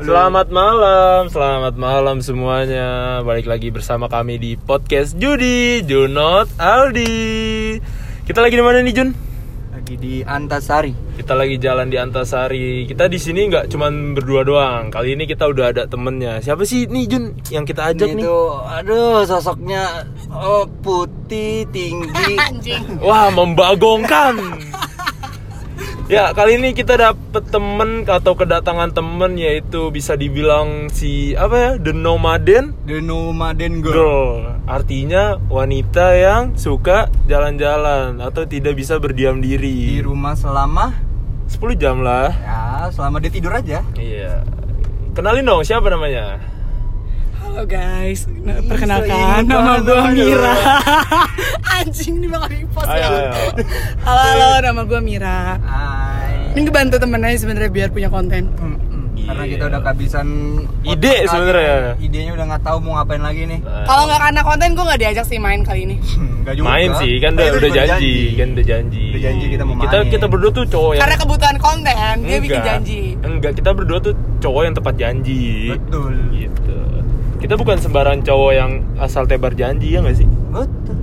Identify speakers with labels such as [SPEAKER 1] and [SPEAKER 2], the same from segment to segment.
[SPEAKER 1] Selamat malam, selamat malam semuanya. Balik lagi bersama kami di podcast Judi, Junot, Aldi. Kita lagi di mana nih Jun?
[SPEAKER 2] Lagi di Antasari.
[SPEAKER 1] Kita lagi jalan di Antasari. Kita di sini nggak cuman berdua doang. Kali ini kita udah ada temennya. Siapa sih nih Jun yang kita ajak nih?
[SPEAKER 2] Ini tuh, aduh sosoknya oh, putih, tinggi.
[SPEAKER 1] Wah, membagongkan. Ya, kali ini kita dapet temen atau kedatangan temen yaitu bisa dibilang si apa ya? The Nomaden
[SPEAKER 2] The Nomaden Girl.
[SPEAKER 1] Girl. Artinya wanita yang suka jalan-jalan atau tidak bisa berdiam
[SPEAKER 2] Di
[SPEAKER 1] diri.
[SPEAKER 2] rumah selama
[SPEAKER 1] 10 jam lah.
[SPEAKER 2] ya selama dia tidur aja.
[SPEAKER 1] Iya. Kenalin dong siapa namanya?
[SPEAKER 3] Halo guys, Nah, perkenalkan nama gue. Mira. Anjing ini bakal di post
[SPEAKER 1] Ayo,
[SPEAKER 3] ya.
[SPEAKER 1] ayo.
[SPEAKER 3] Halo, halo, nama gue Mira.
[SPEAKER 2] Hai.
[SPEAKER 3] Ini ngebantu temen aja sebenarnya biar punya konten.
[SPEAKER 2] Mm, mm. Karena kita udah kehabisan
[SPEAKER 1] Ide sebenarnya.
[SPEAKER 2] lagi. Idenya udah nggak tahu mau ngapain lagi nih.
[SPEAKER 3] Kalau nggak karena konten gue nggak diajak sih main kali ini.
[SPEAKER 2] Nggak juga.
[SPEAKER 1] main sih kan udah,
[SPEAKER 2] Itu
[SPEAKER 1] udah janji, kan udah janji.
[SPEAKER 2] Udah janji kita mau
[SPEAKER 1] Kita
[SPEAKER 2] main.
[SPEAKER 1] kita berdua tuh cowok yang
[SPEAKER 3] Karena kebutuhan konten dia bikin janji.
[SPEAKER 1] Enggak, kita berdua tuh cowok yang tepat janji.
[SPEAKER 2] Betul.
[SPEAKER 1] Gitu. Kita bukan sembarang cowok yang asal tebar janji ya nggak sih?
[SPEAKER 2] Betul.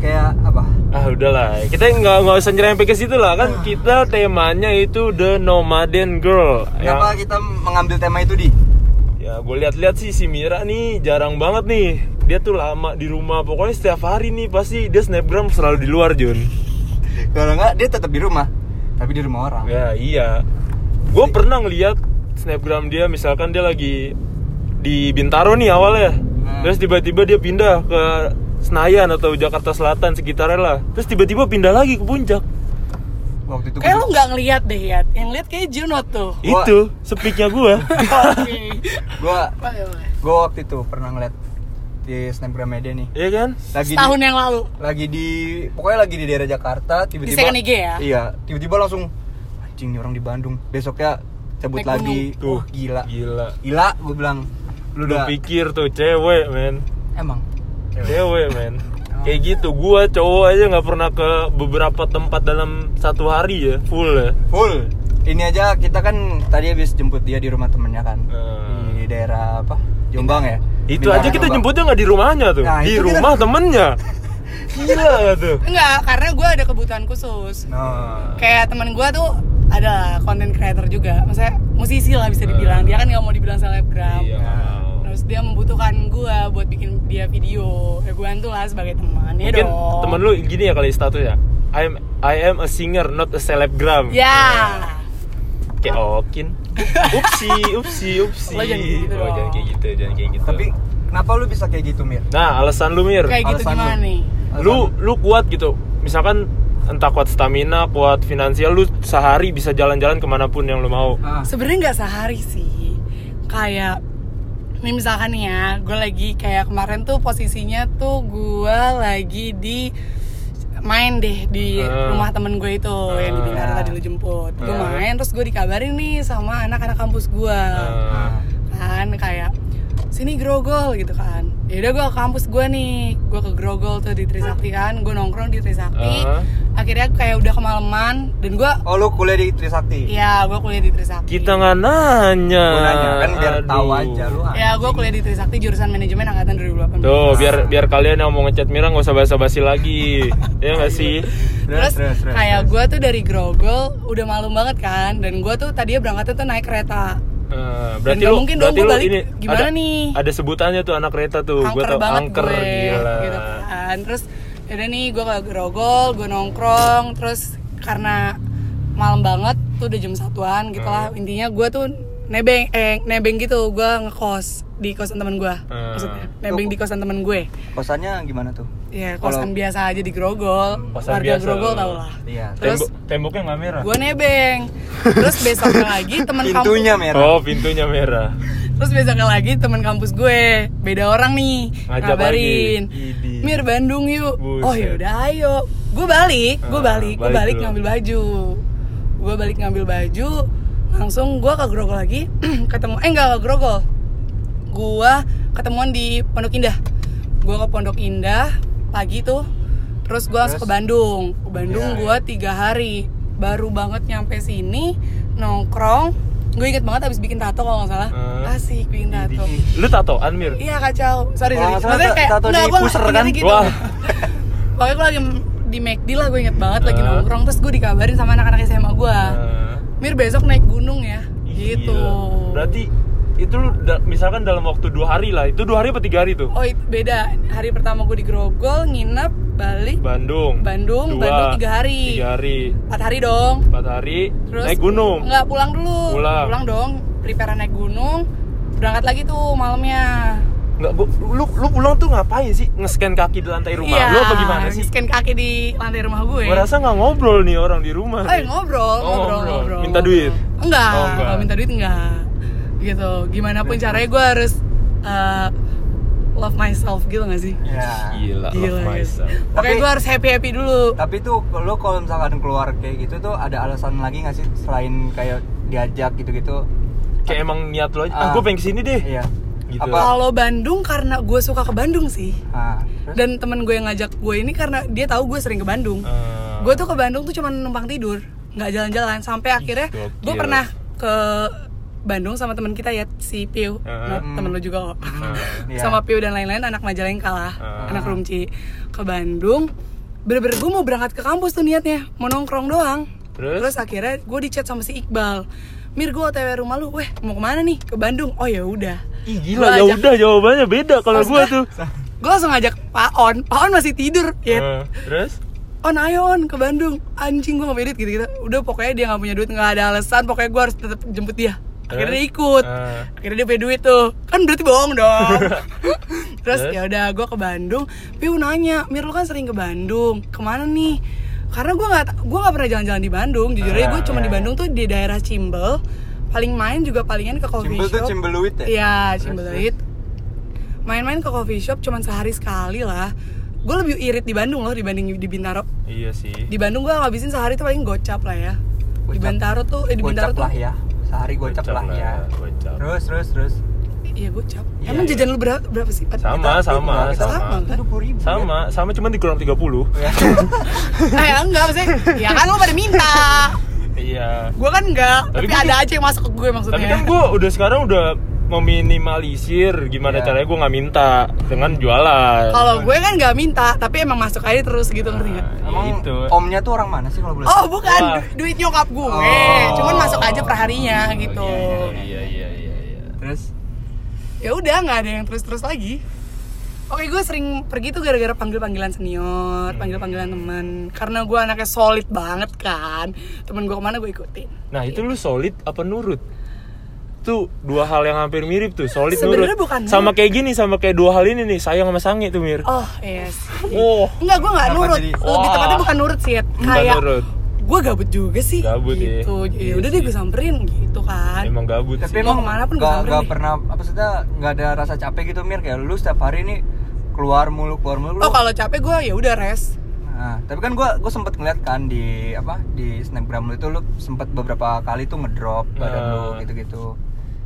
[SPEAKER 2] Kayak apa?
[SPEAKER 1] Ah udahlah, kita nggak nggak usah nyerempet ke situ lah
[SPEAKER 2] Ah.
[SPEAKER 1] kan kita temanya itu the nomaden girl.
[SPEAKER 2] Kenapa
[SPEAKER 1] Yang,
[SPEAKER 2] kita mengambil tema itu di?
[SPEAKER 1] ya gue lihat-lihat sih si Mira nih jarang banget nih. Dia tuh lama di rumah, pokoknya setiap hari nih pasti dia snapgram selalu di luar Jun.
[SPEAKER 2] Kalau nggak dia tetap di rumah, tapi di rumah orang.
[SPEAKER 1] Ya iya. Gue pernah ngeliat snapgram dia, misalkan dia lagi di Bintaro nih awalnya.
[SPEAKER 2] Hmm.
[SPEAKER 1] Terus tiba-tiba dia pindah ke Senayan atau Jakarta Selatan sekitarnya lah. Terus tiba-tiba pindah lagi ke puncak.
[SPEAKER 2] Waktu itu
[SPEAKER 3] Kayak
[SPEAKER 2] gua-
[SPEAKER 3] lo nggak ngeliat deh ya. Yang lihat kayak Junot tuh.
[SPEAKER 2] Gua-
[SPEAKER 1] Itu sepiknya
[SPEAKER 2] gua
[SPEAKER 3] boleh.
[SPEAKER 2] gua waktu itu pernah ngeliat di snapgram media nih
[SPEAKER 1] Iya kan?
[SPEAKER 2] lagi
[SPEAKER 3] Setahun
[SPEAKER 2] di,
[SPEAKER 3] yang lalu.
[SPEAKER 2] lagi di pokoknya lagi di daerah Jakarta tiba-tiba
[SPEAKER 3] second IG ya?
[SPEAKER 2] iya tiba-tiba langsung anjing nih orang di Bandung besoknya cabut
[SPEAKER 3] Naik
[SPEAKER 2] lagi
[SPEAKER 1] Tuh,
[SPEAKER 2] Wah, gila
[SPEAKER 1] Gila.
[SPEAKER 2] gila gue bilang
[SPEAKER 1] Lu udah pikir tuh cewek, men.
[SPEAKER 2] emang
[SPEAKER 1] Cewek, men. Kayak gitu, gua cowok aja nggak pernah ke beberapa tempat dalam satu hari ya, full ya.
[SPEAKER 2] full ini aja kita kan tadi habis jemput dia di rumah temennya kan
[SPEAKER 1] Hmm.
[SPEAKER 2] di daerah apa Jombang ya
[SPEAKER 1] Itu aja kita
[SPEAKER 2] Jombang.
[SPEAKER 1] jemputnya nggak di rumahnya tuh,
[SPEAKER 2] Nah,
[SPEAKER 1] di
[SPEAKER 2] itu kita-
[SPEAKER 1] rumah temennya. Gila tuh.
[SPEAKER 3] Enggak, karena gue ada kebutuhan khusus.
[SPEAKER 2] nah
[SPEAKER 3] kayak teman gue tuh ada content creator juga maksudnya musisi lah bisa dibilang dia kan nggak mau dibilang selebgram
[SPEAKER 1] Iya. mau.
[SPEAKER 3] Terus dia membutuhkan gue buat bikin dia video ya gue bantu lah sebagai teman ya
[SPEAKER 1] Mungkin
[SPEAKER 3] dong
[SPEAKER 1] temen lu gini ya kali status ya. I am I am a singer not a celebgram.
[SPEAKER 3] ya
[SPEAKER 1] Kayak Okin. Upsi, upsi, upsi.
[SPEAKER 3] Lo jangan gitu
[SPEAKER 1] oh, jangan kayak gitu, jangan kayak gitu.
[SPEAKER 2] tapi kenapa lu bisa kayak gitu Mir
[SPEAKER 1] Nah, alasan lu Mir.
[SPEAKER 3] kayak gitu
[SPEAKER 2] Alasan
[SPEAKER 3] gimana
[SPEAKER 2] lu.
[SPEAKER 3] nih
[SPEAKER 1] lu lu kuat gitu misalkan entah kuat stamina kuat finansial lu sehari bisa jalan-jalan ke mana pun yang lu mau
[SPEAKER 2] Ah.
[SPEAKER 3] sebenarnya nggak sehari sih kayak ini misalkan nih ya gue lagi kayak kemarin tuh posisinya tuh gue lagi di main deh di
[SPEAKER 1] Ah.
[SPEAKER 3] rumah temen gue itu yang di Bintaro
[SPEAKER 2] Ah.
[SPEAKER 3] tadi lu jemput gue
[SPEAKER 1] Ah.
[SPEAKER 3] main terus gue dikabarin nih sama anak-anak kampus gue
[SPEAKER 1] Eh,
[SPEAKER 3] kan kayak sini grogol gitu kan ya udah gue ke kampus gue nih gue ke grogol tuh di Trisakti kan gue nongkrong di Trisakti
[SPEAKER 1] Ah.
[SPEAKER 3] Akhirnya kayak udah kemalaman dan gue
[SPEAKER 2] oh lu kuliah di Trisakti?
[SPEAKER 3] Ya gue kuliah di Trisakti.
[SPEAKER 1] Kita nggak nanya.
[SPEAKER 2] Gua nanya kan biar
[SPEAKER 1] Aduh.
[SPEAKER 2] tahu aja lu
[SPEAKER 3] ya gue kuliah di Trisakti jurusan manajemen angkatan 2018
[SPEAKER 1] tuh biar biar kalian yang mau ngechat Mira nggak usah basa-basi lagi. Ya nggak sih?
[SPEAKER 3] Terus,
[SPEAKER 2] terus, terus,
[SPEAKER 3] kayak
[SPEAKER 2] terus.
[SPEAKER 3] gue tuh dari grogol udah malam banget kan dan gue tuh tadinya berangkatnya tuh naik kereta.
[SPEAKER 1] Eh, berarti lu
[SPEAKER 3] mungkin dong
[SPEAKER 1] berarti lu
[SPEAKER 3] balik.
[SPEAKER 1] ini
[SPEAKER 3] gimana
[SPEAKER 1] ada,
[SPEAKER 3] nih?
[SPEAKER 1] ada sebutannya tuh anak kereta tuh. Gua
[SPEAKER 3] angker
[SPEAKER 1] tau
[SPEAKER 3] banget
[SPEAKER 1] angker
[SPEAKER 3] gue
[SPEAKER 1] gila.
[SPEAKER 3] gitu kan. Terus yaudah nih gue ke grogol gue nongkrong terus karena malam banget tuh udah jam satuan gitu lah.
[SPEAKER 1] Hmm.
[SPEAKER 3] intinya gue tuh nebeng eh nebeng gitu gue ngekos di kosan temen gue
[SPEAKER 1] Hmm.
[SPEAKER 3] maksudnya nebeng di kosan temen gue.
[SPEAKER 2] kosannya gimana tuh?
[SPEAKER 3] Ya
[SPEAKER 2] Kalau-
[SPEAKER 3] kosan biasa aja di grogol.
[SPEAKER 1] Kosan
[SPEAKER 3] warga
[SPEAKER 1] biasa.
[SPEAKER 3] Grogol tau lah.
[SPEAKER 2] Iya.
[SPEAKER 3] Terus-
[SPEAKER 1] Tembok, temboknya nggak merah?
[SPEAKER 3] gue nebeng. Terus besoknya lagi temen kampus
[SPEAKER 2] pintunya merah.
[SPEAKER 1] Oh pintunya merah
[SPEAKER 3] terus besoknya lagi temen kampus gue beda orang nih
[SPEAKER 1] Ngajak
[SPEAKER 3] ngabarin. Mir Bandung yuk.
[SPEAKER 1] Buset.
[SPEAKER 3] oh yaudah ayo. Gue balik gue
[SPEAKER 1] Ah,
[SPEAKER 3] balik gue
[SPEAKER 1] balik dulu.
[SPEAKER 3] ngambil baju. Gue balik ngambil baju langsung gue ke Grogol lagi. Ketemu eh enggak ke Grogol. Gue ketemuan di Pondok Indah. Gue ke Pondok Indah pagi tuh. Terus gue langsung ke? Bandung. Ke Bandung
[SPEAKER 2] Iya,
[SPEAKER 3] gue tiga hari. Baru banget nyampe sini nongkrong gue inget banget abis bikin tato kalau nggak salah
[SPEAKER 1] Hmm.
[SPEAKER 3] asik bikin tato
[SPEAKER 1] Lu tatoan Mir?
[SPEAKER 3] iya kacau sorry sorry
[SPEAKER 2] salah ta- tato
[SPEAKER 3] nggak,
[SPEAKER 2] di
[SPEAKER 3] ingetnya
[SPEAKER 2] kan?
[SPEAKER 3] gitu.
[SPEAKER 1] Wah.
[SPEAKER 3] pokoknya gue lagi di McD lah gue inget banget lagi
[SPEAKER 1] Hmm.
[SPEAKER 3] nongkrong terus gue dikabarin sama anak-anak SMA gue
[SPEAKER 1] Eh,
[SPEAKER 3] Mir besok naik gunung ya gitu
[SPEAKER 1] gila. Berarti itu lu da- misalkan dalam waktu dua hari lah. Itu dua hari apa tiga hari tuh?
[SPEAKER 3] oh itu beda hari pertama gue di Grogol nginep balik
[SPEAKER 1] Bandung.
[SPEAKER 3] Bandung,
[SPEAKER 1] Dua.
[SPEAKER 3] Bandung tiga hari.
[SPEAKER 1] Tiga hari.
[SPEAKER 3] empat hari dong
[SPEAKER 1] Empat hari.
[SPEAKER 3] Terus
[SPEAKER 1] naik gunung.
[SPEAKER 3] Enggak, pulang dulu.
[SPEAKER 1] Pulang.
[SPEAKER 3] dong. Prepare naik gunung. Berangkat lagi tuh malamnya.
[SPEAKER 1] Enggak, gua, lu lu pulang tuh ngapain sih? Nge-scan kaki di lantai rumah
[SPEAKER 3] Iya,
[SPEAKER 1] lu apa gimana sih?
[SPEAKER 3] Scan kaki di lantai rumah gue.
[SPEAKER 1] Gua rasa nggak ngobrol nih orang di rumah.
[SPEAKER 3] Eh ngobrol,
[SPEAKER 1] Oh,
[SPEAKER 3] ngobrol,
[SPEAKER 1] ngobrol.
[SPEAKER 3] ngobrol.
[SPEAKER 1] Minta duit?
[SPEAKER 3] Enggak,
[SPEAKER 1] Oh, enggak.
[SPEAKER 3] minta duit enggak. Gitu. Gimana pun caranya gue harus uh, love myself gitu gak sih?
[SPEAKER 2] Ya.
[SPEAKER 1] Gila, love myself.
[SPEAKER 3] Oke,
[SPEAKER 2] Tapi-
[SPEAKER 3] gue harus happy happy dulu.
[SPEAKER 2] Tapi tuh lo kalau misalkan keluar kayak gitu tuh ada alasan lagi nggak sih selain kayak diajak gitu-gitu?
[SPEAKER 1] Kayak emang niat lo aja. Ah,
[SPEAKER 2] Ah.
[SPEAKER 1] gue pengen ke sini deh.
[SPEAKER 2] Iya.
[SPEAKER 1] Gitu.
[SPEAKER 2] Apa?
[SPEAKER 3] Kalau Bandung karena gue suka ke Bandung sih.
[SPEAKER 2] Ah, terus?
[SPEAKER 3] Dan temen gue yang ngajak gue ini karena dia tahu gue sering ke Bandung.
[SPEAKER 1] Eh,
[SPEAKER 3] gue tuh ke Bandung tuh cuma numpang tidur nggak jalan-jalan sampai akhirnya gue pernah ke Bandung sama teman kita ya si Piu. Nah, temen lu juga kok
[SPEAKER 2] Iya.
[SPEAKER 3] sama Piu dan lain-lain anak Majalengka lah
[SPEAKER 1] Heeh.
[SPEAKER 3] anak Rumci ke Bandung bener-bener gue mau berangkat ke kampus tuh niatnya mau nongkrong doang
[SPEAKER 1] Terus?
[SPEAKER 3] akhirnya gue dicat sama si Iqbal Mir gue otw rumah lu, weh mau ke mana nih ke Bandung? Oh ya udah.
[SPEAKER 1] Ih gila ya udah jawabannya beda kalau gua tuh.
[SPEAKER 3] Gue langsung ngajak Pak On, Pak On masih tidur, ya.
[SPEAKER 1] Eh, terus?
[SPEAKER 3] on ayo on ke Bandung anjing gue gak punya duit gitu gitu udah pokoknya dia gak punya duit nggak ada alasan pokoknya gue harus tetap jemput dia akhirnya dia ikut
[SPEAKER 1] Eh.
[SPEAKER 3] akhirnya dia punya duit tuh kan berarti bohong dong terus
[SPEAKER 1] Terus?
[SPEAKER 3] ya udah gue ke Bandung Piu nanya Mir lu kan sering ke Bandung ke mana nih karena gue nggak gue nggak pernah jalan-jalan di Bandung jujur aja gue
[SPEAKER 1] Ah,
[SPEAKER 3] cuma
[SPEAKER 2] iya,
[SPEAKER 3] di
[SPEAKER 2] iya.
[SPEAKER 3] Bandung tuh di daerah Cimbel paling main juga palingan ke coffee
[SPEAKER 2] Cimbel tuh
[SPEAKER 3] shop
[SPEAKER 2] Cimbeluit ya?
[SPEAKER 3] Iya, Cimbeluit. Main-main ke coffee shop cuman sehari sekali lah. Gue lebih irit di Bandung loh dibanding di Bintaro.
[SPEAKER 1] Iya sih.
[SPEAKER 3] Di Bandung gue ngabisin sehari tuh paling gocap lah ya. Di. Bintaro tuh, eh, di Bintaro
[SPEAKER 2] Gocap
[SPEAKER 3] tuh.
[SPEAKER 2] lah ya. Sehari gocap, lah ya.
[SPEAKER 1] Gocap.
[SPEAKER 2] Terus terus terus.
[SPEAKER 3] Iya gocap.
[SPEAKER 2] Iya,
[SPEAKER 3] Emang
[SPEAKER 2] iya.
[SPEAKER 3] jajan lu berapa, berapa sih? Pat?
[SPEAKER 1] Sama,
[SPEAKER 3] Kita-
[SPEAKER 1] sama,
[SPEAKER 3] kita-
[SPEAKER 1] sama.
[SPEAKER 3] sama kan?
[SPEAKER 2] Ribu.
[SPEAKER 1] Sama, sama cuman dikurang 30.
[SPEAKER 2] Ya.
[SPEAKER 3] eh enggak maksudnya, ya kan lu pada minta.
[SPEAKER 1] Iya.
[SPEAKER 3] Gue kan enggak,
[SPEAKER 1] Tapi
[SPEAKER 3] tapi,
[SPEAKER 1] gua
[SPEAKER 3] ada aja yang masuk ke gue maksudnya.
[SPEAKER 1] Tapi kan gue udah sekarang udah meminimalisir gimana
[SPEAKER 2] Iya.
[SPEAKER 1] caranya gue nggak minta dengan jualan.
[SPEAKER 3] Kalau gue kan nggak minta, tapi emang masuk aja terus gitu ngerti nggak?
[SPEAKER 1] Nah,
[SPEAKER 2] Emang
[SPEAKER 1] itu.
[SPEAKER 2] omnya tuh orang mana sih kalau boleh?
[SPEAKER 3] Oh bukan,
[SPEAKER 1] Wah.
[SPEAKER 3] du- duit nyokap gue,
[SPEAKER 2] Oh.
[SPEAKER 3] cuman masuk aja perharinya gitu.
[SPEAKER 1] Iya iya iya iya.
[SPEAKER 2] Terus
[SPEAKER 3] ya udah nggak ada yang terus-terus lagi Oke, gue sering pergi tuh gara-gara panggil-panggilan senior, panggil-panggilan teman. Karena gue anaknya solid banget kan. Temen gue ke mana gue ikutin.
[SPEAKER 1] Nah itu lu solid apa nurut? Tuh dua hal yang hampir mirip tuh solid nurut.
[SPEAKER 3] bukan
[SPEAKER 1] Sama kayak gini sama kayak dua hal ini nih sayang sama sange tuh mir.
[SPEAKER 3] Oh, yes.
[SPEAKER 1] Oh.
[SPEAKER 3] Enggak, gue nggak nurut.
[SPEAKER 2] jadi-
[SPEAKER 3] Lebih
[SPEAKER 1] Wah.
[SPEAKER 3] tepatnya bukan nurut sih, kayak
[SPEAKER 1] nurut.
[SPEAKER 3] gue gabut juga sih.
[SPEAKER 1] Gabut, ya.
[SPEAKER 3] gitu. Ya
[SPEAKER 1] Iya
[SPEAKER 3] udah deh
[SPEAKER 1] sih.
[SPEAKER 3] gue samperin gitu kan.
[SPEAKER 1] Emang gabut
[SPEAKER 2] tapi
[SPEAKER 1] sih.
[SPEAKER 3] Mau
[SPEAKER 2] emang
[SPEAKER 3] ke mana pun gue
[SPEAKER 2] gak,
[SPEAKER 3] samperin
[SPEAKER 2] gak
[SPEAKER 3] deh.
[SPEAKER 2] pernah apa maksudnya nggak ada rasa capek gitu mir kayak lu setiap hari nih keluar mulu keluar mulu.
[SPEAKER 3] Oh, kalau capek gue ya udah rest.
[SPEAKER 2] Nah, tapi kan gua gua sempet ngeliat kan di apa di snapgram lu itu lu sempet beberapa kali tuh ngedrop badan
[SPEAKER 1] Nah.
[SPEAKER 2] lu gitu-gitu.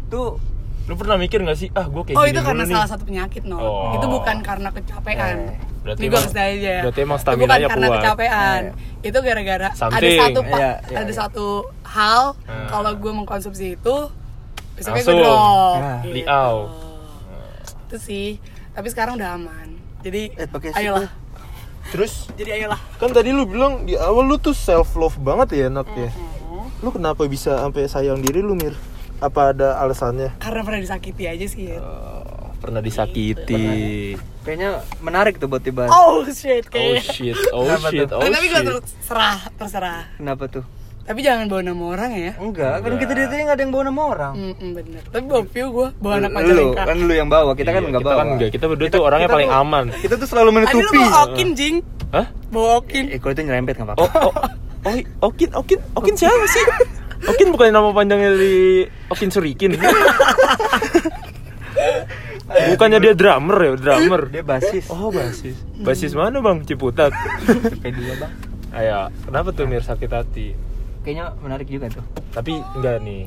[SPEAKER 2] Tuh
[SPEAKER 1] Lu pernah mikir gak sih? Ah gue kayak
[SPEAKER 3] Oh,
[SPEAKER 1] gini
[SPEAKER 3] itu karena
[SPEAKER 1] nih.
[SPEAKER 3] salah satu penyakit, no.
[SPEAKER 1] Oh.
[SPEAKER 3] Itu bukan karena kecapean.
[SPEAKER 2] Eh,
[SPEAKER 1] berarti
[SPEAKER 3] Ini gue tau aja.
[SPEAKER 1] berarti emang
[SPEAKER 3] Itu bukan karena
[SPEAKER 1] kuat.
[SPEAKER 3] kecapean.
[SPEAKER 2] Eh.
[SPEAKER 3] Itu gara-gara ada satu
[SPEAKER 2] Iya, iya,
[SPEAKER 3] ada
[SPEAKER 2] iya.
[SPEAKER 3] satu hal
[SPEAKER 1] Hmm.
[SPEAKER 3] kalau gue mengkonsumsi itu besoknya gue drop. Gitu.
[SPEAKER 1] Liau.
[SPEAKER 3] Itu sih. Tapi sekarang udah aman. Jadi
[SPEAKER 2] Eh,
[SPEAKER 3] ayolah.
[SPEAKER 1] Terus
[SPEAKER 3] Jadi ayolah.
[SPEAKER 1] kan tadi lu bilang di awal lu tuh self love banget ya Nat ya.
[SPEAKER 3] Mm-hmm.
[SPEAKER 1] Lu kenapa bisa sampai sayang diri lu Mir? Apa ada alasannya?
[SPEAKER 3] Karena pernah disakiti aja sih. ya.
[SPEAKER 1] Oh, pernah disakiti.
[SPEAKER 2] kayaknya menarik tuh buat dibahas.
[SPEAKER 3] Oh shit
[SPEAKER 1] Oh
[SPEAKER 3] kayak.
[SPEAKER 1] shit, oh
[SPEAKER 2] Kenapa
[SPEAKER 1] shit,
[SPEAKER 2] tuh?
[SPEAKER 1] oh
[SPEAKER 3] tapi gue
[SPEAKER 1] shit.
[SPEAKER 3] terserah, terserah.
[SPEAKER 2] Kenapa tuh?
[SPEAKER 3] Tapi jangan bawa nama orang ya.
[SPEAKER 2] Enggak, kan kita dari tadi nggak ada yang bawa nama orang.
[SPEAKER 3] Mm-mm, bener. Tapi bawa view gue, bawa anak
[SPEAKER 2] lu
[SPEAKER 3] Majalengka.
[SPEAKER 2] kan lu yang bawa, kita kan
[SPEAKER 1] Iya,
[SPEAKER 2] nggak bawa.
[SPEAKER 1] kan enggak, kita berdua tuh orangnya paling
[SPEAKER 2] tuh-
[SPEAKER 1] aman.
[SPEAKER 2] Kita tuh selalu
[SPEAKER 3] Tadi lu
[SPEAKER 2] menutupi.
[SPEAKER 3] bawa Okin, Jing.
[SPEAKER 1] Hah?
[SPEAKER 3] Bawa Okin.
[SPEAKER 2] Eh, kalau itu nyerempet nggak apa-apa.
[SPEAKER 1] Oh, oh, oh, Okin, Okin, Okin siapa sih? Okin bukan nama panjangnya dari Okin Surikin. Bukannya dia drummer ya, drummer.
[SPEAKER 2] Dia basis.
[SPEAKER 1] Oh, basis. Basis mana, Bang? Ciputat.
[SPEAKER 2] P2 bang.
[SPEAKER 1] Ayo, kenapa tuh Mir sakit hati?
[SPEAKER 2] Kayaknya menarik juga tuh.
[SPEAKER 1] Tapi enggak nih.